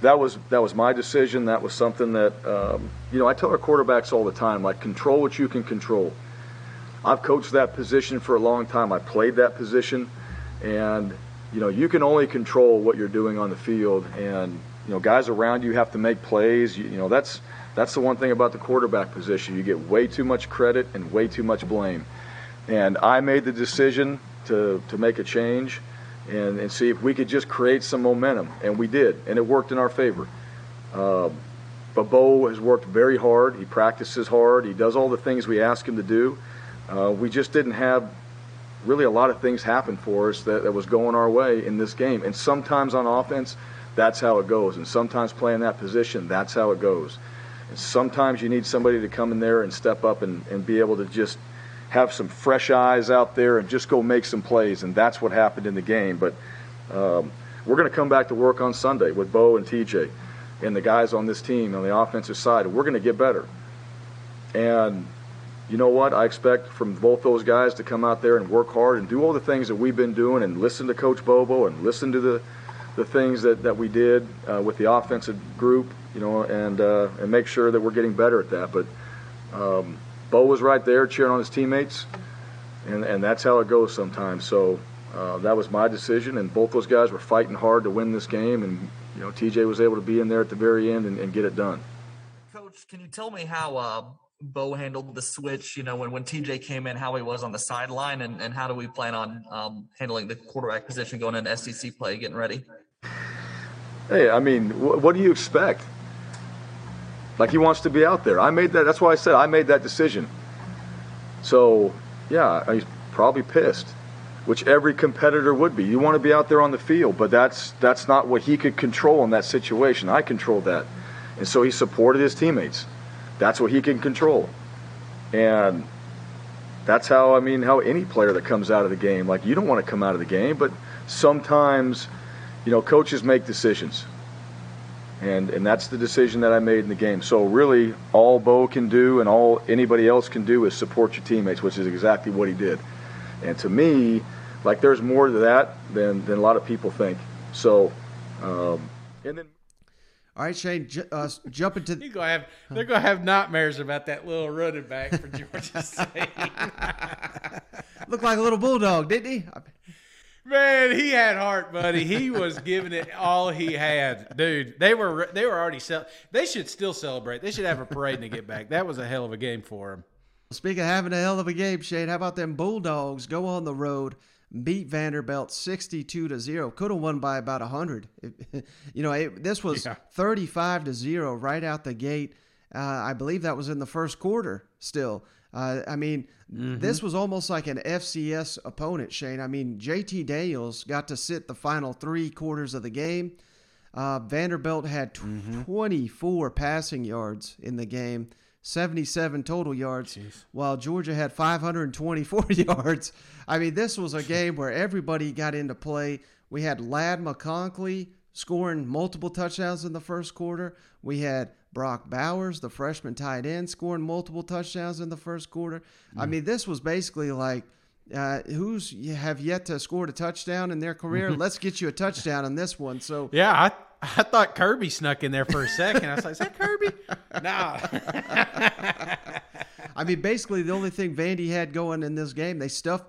that was that was my decision. That was something that um, you know I tell our quarterbacks all the time, like control what you can control. I've coached that position for a long time. I played that position, and you know you can only control what you're doing on the field. And you know guys around you have to make plays. You, you know that's that's the one thing about the quarterback position. You get way too much credit and way too much blame. And I made the decision to to make a change and, and see if we could just create some momentum. And we did, and it worked in our favor. Uh, but Bo has worked very hard. He practices hard. He does all the things we ask him to do. Uh, we just didn't have really a lot of things happen for us that, that was going our way in this game. And sometimes on offense, that's how it goes. And sometimes playing that position, that's how it goes. Sometimes you need somebody to come in there and step up and, and be able to just – have some fresh eyes out there and just go make some plays. And that's what happened in the game. But um, we're going to come back to work on Sunday with Bo and TJ and the guys on this team on the offensive side. And we're going to get better. And you know what? I expect from both those guys to come out there and work hard and do all the things that we've been doing and listen to Coach Bobo and listen to the, the things that, that we did uh, with the offensive group, you know, and, uh, and make sure that we're getting better at that. But um, Bo was right there cheering on his teammates, and, and that's how it goes sometimes. So uh, that was my decision, and both those guys were fighting hard to win this game, and you know TJ was able to be in there at the very end and, and get it done. Coach, can you tell me how uh, Bo handled the switch? You know, when, when TJ came in, how he was on the sideline, and, and how do we plan on um, handling the quarterback position going into SEC play, getting ready? Hey, I mean, wh- what do you expect? Like he wants to be out there. I made that. That's why I said I made that decision. So, yeah, he's probably pissed, which every competitor would be. You want to be out there on the field, but that's that's not what he could control in that situation. I controlled that, and so he supported his teammates. That's what he can control, and that's how I mean how any player that comes out of the game. Like you don't want to come out of the game, but sometimes, you know, coaches make decisions and and that's the decision that I made in the game. So really, all Bo can do and all anybody else can do is support your teammates, which is exactly what he did. And to me, like there's more to that than than a lot of people think. So, um, and then. All right, Shane, ju- uh, jump into. You gonna have they're gonna have nightmares about that little running back for Georgia <laughs> State. Looked like a little bulldog, didn't he? Man, he had heart, buddy. He was giving it all he had, dude. They were they were already sell. They should still celebrate. They should have a parade to get back. That was a hell of a game for him. Speaking of having a hell of a game, Shane, how about them Bulldogs go on the road, beat Vanderbilt sixty-two to zero? Could have won by about hundred. <laughs> you know, it, this was Yeah. thirty-five to zero right out the gate. Uh, I believe that was in the first quarter. Still, uh, I mean, this was almost like an FCS opponent, Shane. I mean, JT Daniels got to sit the final three quarters of the game. Uh, Vanderbilt had tw- 24 passing yards in the game, 77 total yards, while Georgia had 524 <laughs> yards. I mean, this was a game where everybody got into play. We had Ladd McConkey scoring multiple touchdowns in the first quarter. We had Brock Bowers, the freshman tight end, scoring multiple touchdowns in the first quarter. I mean, this was basically like uh, who's have yet to score a touchdown in their career. Let's get you a touchdown in this one. So Yeah, I I thought Kirby snuck in there for a second. I was like, is that Kirby? <laughs> nah. I mean, basically, the only thing Vandy had going in this game, they stuffed.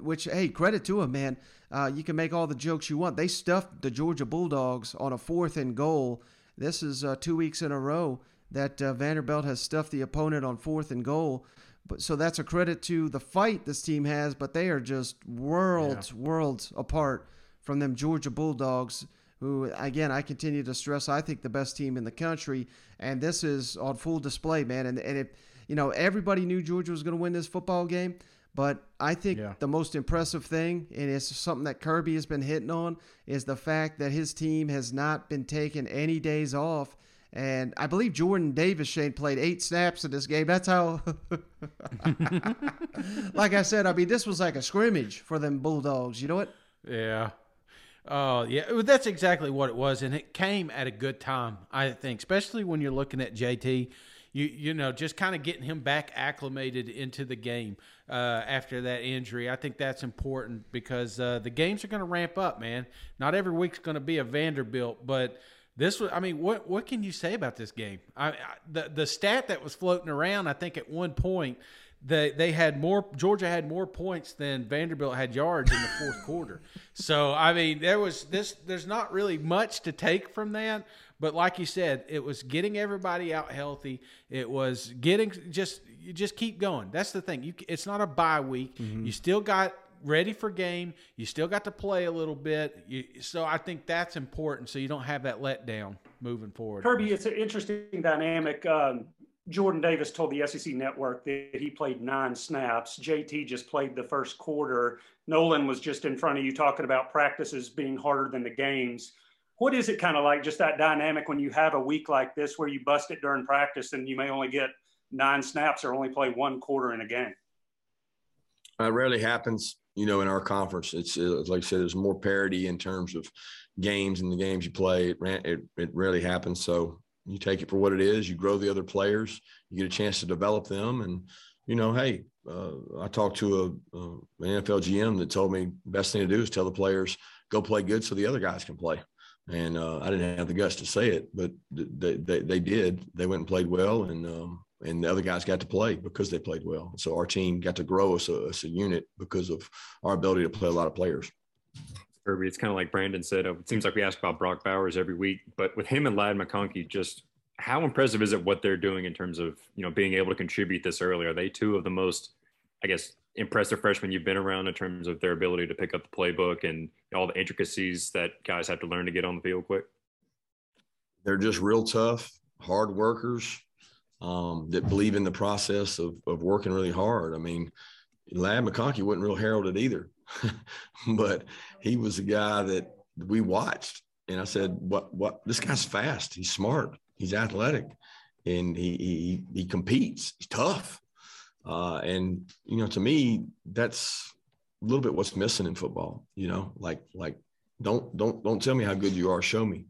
Which, hey, credit to them, man. Uh, you can make all the jokes you want. They stuffed the Georgia Bulldogs on a fourth and goal. This is uh, two weeks in a row that uh, Vanderbilt has stuffed the opponent on fourth and goal. But so that's a credit to the fight this team has, but they are just worlds, worlds apart from them Georgia Bulldogs who again I continue to stress I think the best team in the country. And this is on full display man. And and if you know everybody knew Georgia was going to win this football game but I think Yeah. the most impressive thing and it's something that Kirby has been hitting on is the fact that his team has not been taking any days off and I believe Jordan Davis Shane played 8 snaps in this game that's how <laughs> like I said I mean this was like a scrimmage for them Bulldogs you know what Yeah. Oh, yeah. Well, That's exactly what it was, and it came at a good time, I think, especially when you're looking at JT. You you know, just kind of getting him back acclimated into the game uh, after that injury. I think that's important because uh, the games are going to ramp up, man. Not every week's going to be a Vanderbilt, but this was. I mean, what what can you say about this game? I, I the the stat that was floating around, I think at one point they they had more Georgia had more points than Vanderbilt had yards in the fourth quarter. So I mean there was this there's not really much to take from that, but like you said, it was getting everybody out healthy. It was getting just you just keep going. That's the thing. You it's not a bye week. You still got ready for game. You still got to play a little bit. You, so I think that's important so you don't have that letdown moving forward. Kirby, it's an interesting dynamic. Um, Jordan Davis told the SEC network that he played nine snaps. JT just played the first quarter. Nolan was just in front of you talking about practices being harder than the games. What is it kind of like, just that dynamic when you have a week like this where you bust it during practice and you may only get nine snaps or only play one quarter in a game? It rarely happens, you know, in our conference. It's uh, like I said, there's more parity in terms of games and the games you play. It, it, it rarely happens. So you take it for what it is. You grow the other players. You get a chance to develop them. And, you know, hey, uh, I talked to a, uh, an NFL GM that told me best thing to do is tell the players, go play good so the other guys can play. And uh, I didn't have the guts to say it, but they, they, they did. They went and played well. And, um, and the other guys got to play because they played well. So our team got to grow as a, as a unit because of our ability to play a lot of players. Kirby, it's kind of like Brandon said. uh, It seems like we ask about Brock Bowers every week, but with him and Ladd McConkey, just how impressive is it what they're doing in terms of you know being able to contribute this early? Are they two of the most, I guess, impressive freshmen you've been around in terms of their ability to pick up the playbook and all the intricacies that guys have to learn to get on the field quick? They're just real tough, hard workers um, that believe in the process of, of working really hard. I mean, Ladd McConkey wasn't real heralded either, <laughs> but he was a guy that we watched. And I said, what, what, this guy's fast. He's smart. He's athletic and he, he, he competes. He's tough. Uh, and, you know, to me, that's a little bit what's missing in football, you know, like, like, don't, don't, don't tell me how good you are. Show me.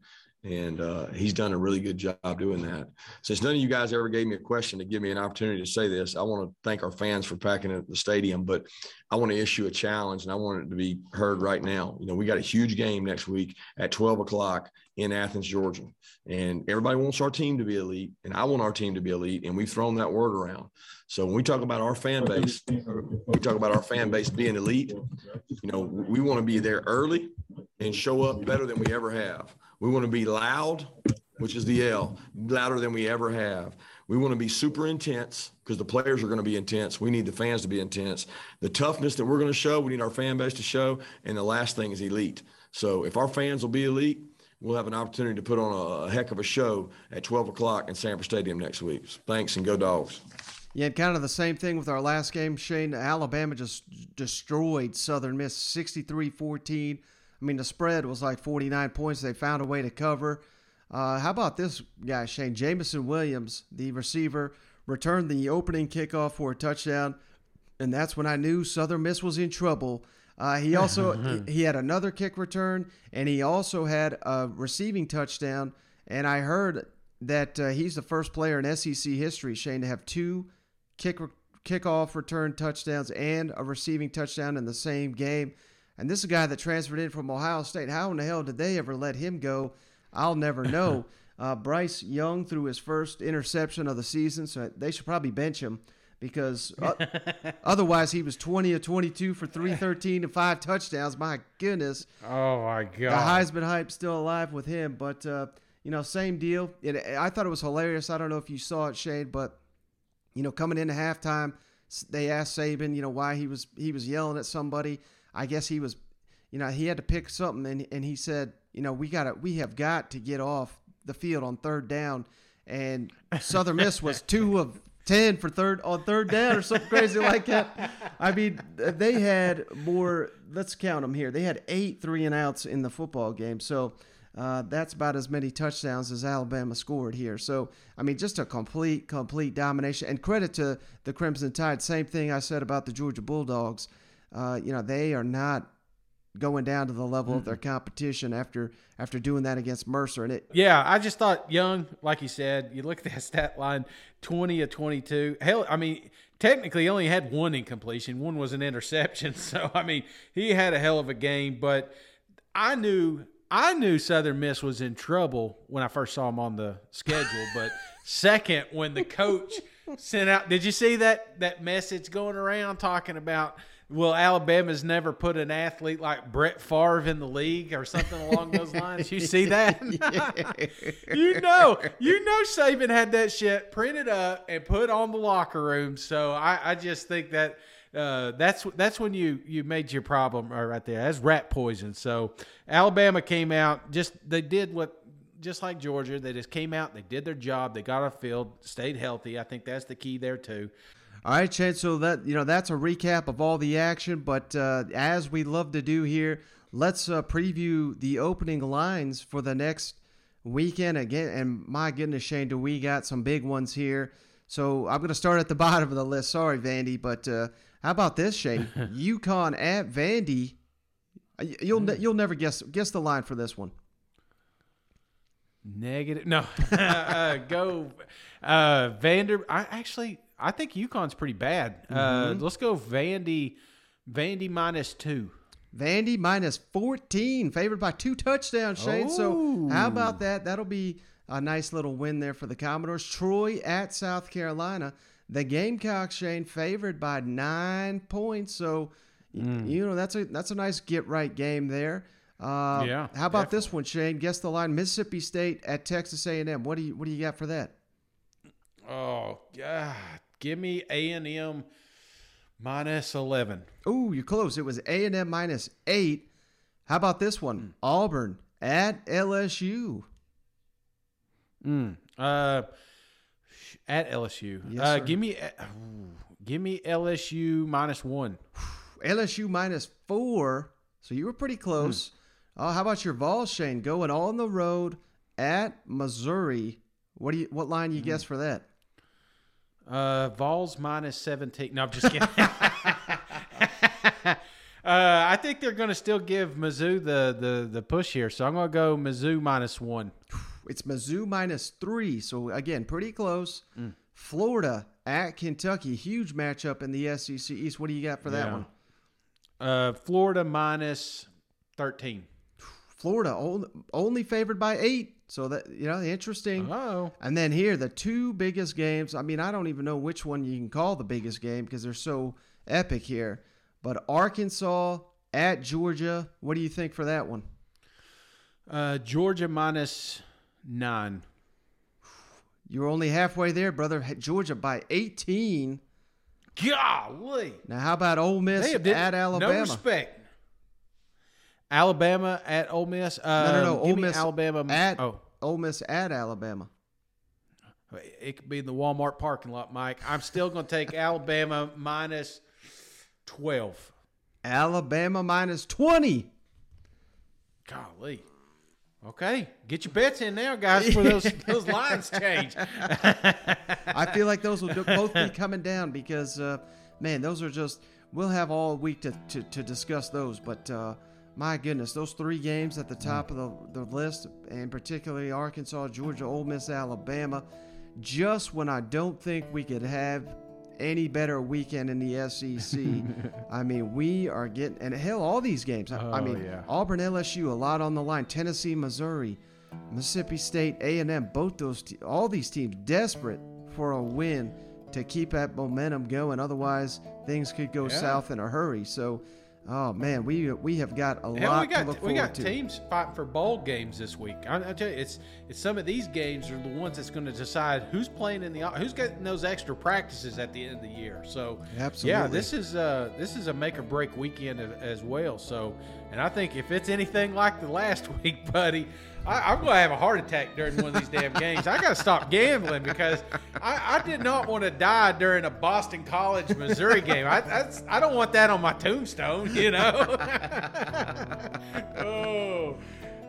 And uh, he's done a really good job doing that. Since none of you guys ever gave me a question to give me an opportunity to say this, I want to thank our fans for packing the stadium. But I want to issue a challenge, and I want it to be heard right now. You know, we got a huge game next week at 12 o'clock in Athens, Georgia, and everybody wants our team to be elite, and I want our team to be elite, and we've thrown that word around. So when we talk about our fan base, we talk about our fan base being elite. You know, we want to be there early and show up better than we ever have. We want to be loud, which is the L, louder than we ever have. We want to be super intense because the players are going to be intense. We need the fans to be intense. The toughness that we're going to show, we need our fan base to show. And the last thing is elite. So if our fans will be elite, we'll have an opportunity to put on a, heck of a show at 12 o'clock in Sanford Stadium next week. Thanks and go dogs. Yeah, and kind of the same thing with our last game, Shane. Alabama just destroyed Southern Miss 63 14. I mean, the spread was like 49 points. They found a way to cover. Uh, how about this guy, Shane? Jameson Williams, the receiver, returned the opening kickoff for a touchdown, and that's when I knew Southern Miss was in trouble. Uh, he also <laughs> he, he had another kick return, and he also had a receiving touchdown. And I heard that uh, he's the first player in SEC history, Shane, to have two kick kickoff return touchdowns and a receiving touchdown in the same game. And this is a guy that transferred in from Ohio State. How in the hell did they ever let him go? I'll never <laughs> know. uh, Bryce Young threw his first interception of the season, so they should probably bench him because uh, <laughs> otherwise he was 20 or 22 for 313 <laughs> and five touchdowns. My goodness. Oh my God. The. Heisman hype still alive with him, but uh, you know, same deal. It, I thought it was hilarious. I don't know if you saw it, Shane, but you know, coming into halftime, they asked Saban, you know, why he was he was yelling at somebody. I guess he was, you know, he had to pick something, and and he said, you know, we got to we have got to get off the field on third down, and <laughs> Southern Miss was two of. 10 for third on third down or something crazy like that. I mean, they had more, let's count them here. They had eight three and outs in the football game. So uh, that's about as many touchdowns as Alabama scored here. So, I mean, just a complete, complete domination. And credit to the Crimson Tide. Same thing I said about the Georgia Bulldogs. Uh, you know, they are not going down to the level of their competition after after doing that against Mercer. And it, Yeah, I just thought Young, like you said, you look at that <laughs> stat line, twenty of twenty-two. Hell, I mean, technically he only had one incompletion. One was an interception. <laughs> So I mean, he had a hell of a game. But I knew I knew Southern Miss was in trouble when I first saw him on the schedule. but <laughs> second, when the coach sent out, did you see that that message going around talking about? Well, Alabama's never put an athlete like Brett Favre in the league or something along those lines. You see <laughs> that? <laughs> you know, you know, Saban had that shit printed up and put on the locker room. So I, I just think that uh, that's that's when you you made your problem right there. That's rat poison. So Alabama came out just they did what just like Georgia. They just came out. They did their job. They got a field, stayed healthy. I think that's the key there too. All right, Chad. So that you know that's a recap of all the action. But uh, as we love to do here, let's uh, preview the opening lines for the next weekend again. And my goodness, Shane, do we got some big ones here? So I'm going to start at the <laughs> bottom of the list. Sorry, Vandy, but uh, how about this, Shane? <laughs> UConn at Vandy. Uh, You'll ne- you'll never guess guess the line for this one. Negative. No, <laughs> uh, go uh, Vander. I actually I think UConn's pretty bad. Uh, Mhm. let's go Vandy. Vandy minus two. Vandy minus 14, favored by two touchdowns, Shane. So, how about that? That'll be a nice little win there for the Commodores. Troy at South Carolina. The Gamecocks, Shane, favored by nine points. So, Mm. you know, that's a that's a nice get right game there. Uh, Yeah, How about this one, Shane? Guess the line: Mississippi State at Texas A&M. What do you what do you got for that? Oh God, give me A and M minus eleven. Ooh, you're close. It was A&M minus eight. How about this one? Auburn at LSU. Mm. Uh, at LSU. Yes, uh, give me, uh, ooh, give me LSU minus one. <sighs> LSU minus four. So you were pretty close. Oh, how about your Vols, Shane? Going on the road at Missouri. What do you? What line you guess for that? Uh, Vols minus seventeen. No, I'm just kidding. <laughs> uh, I think they're going to still give Mizzou the, the the push here, so I'm going to go Mizzou minus one. It's Mizzou minus three. So again, pretty close. Florida at Kentucky. Huge matchup in the SEC East. What do you got for that Yeah. one? Uh, Florida minus thirteen. Florida only, only favored by eight. So that you know, interesting. Oh. And then here, the two biggest games. I mean, I don't even know which one you can call the biggest game because they're so epic here. But Arkansas at Georgia. What do you think for that one? Uh, Georgia minus nine. You're only halfway there, brother. Georgia by 18. Golly. Now, how about Ole Miss at Alabama? No respect. Alabama at Ole Miss. Uh, no, no, no. give Ole Miss Alabama at Oh, Ole Miss at Alabama. it could be in the Walmart parking lot, Mike. I'm still going to take Alabama minus twelve. Alabama minus 20. Golly. Okay, get your bets in now, guys, for those <laughs> those lines change. I feel like those will both be coming down because, uh, man, those are just. We'll have all week to, to, to discuss those, but uh, my goodness, those three games at the top of the, the list, and particularly Arkansas, Georgia, Ole Miss, Alabama, just when I don't think we could have any better weekend in the SEC. <laughs> I mean, we are getting, and hell, all these games. I- I Oh, mean, yeah. Auburn, LSU, a lot on the line. Tennessee, Missouri, Mississippi State, A and M. Both those, te- all these teams desperate for a win to keep that momentum going. Otherwise, things could go Yeah. south in a hurry. So, Oh man, we we have got a Hell, lot we got to look we forward got to. teams fighting for bowl games this week. I, I tell you, it's it's some of these games are the ones that's going to decide who's playing in the who's getting those extra practices at the end of the year. So Absolutely. yeah, this is uh this is a make or break weekend as well. So, and I think if it's anything like the last <laughs> week, buddy. I, I'm going to have a heart attack during one of these damn games. I got to stop gambling because I, I did not want to die during a Boston College Missouri game. I, I don't want that on my tombstone, you know? <laughs> oh,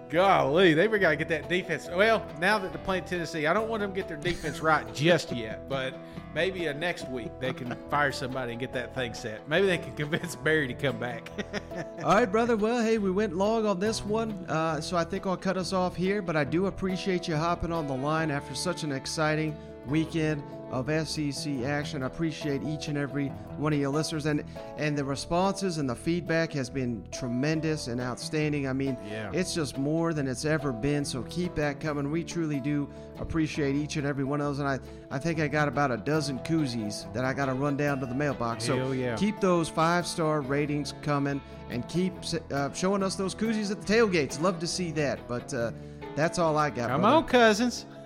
golly. They got to get that defense. Well, now that they're playing Tennessee, I don't want them to get their defense right just yet, but maybe uh, next week they can <laughs> fire somebody and get that thing set. Maybe they can convince Barry to come back. <laughs> All right, brother. Well, hey, we went long on this one, uh, so I think I'll cut us off here. But I do appreciate you hopping on the line after such an exciting weekend of SEC action. I appreciate each and every one of your listeners, and and the responses and the feedback has been tremendous and outstanding. I mean, Yeah. it's just more than it's ever been. So keep that coming. We truly do appreciate each and every one of those, and I I think I got about a dozen koozies that I got to run down to the mailbox. So yeah. keep those five star ratings coming and keep uh, showing us those koozies at the tailgates. Love to see that. But uh, that's all I got. Come brother. on, cousins. <laughs>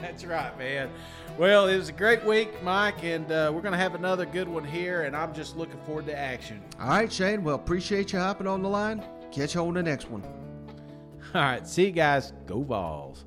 That's right, man. Well, it was a great week, Mike, and uh, we're going to have another good one here, and I'm just looking forward to action. All right, Shane. Well, appreciate you hopping on the line. Catch you on the next one. All right, see you guys. Go Vols.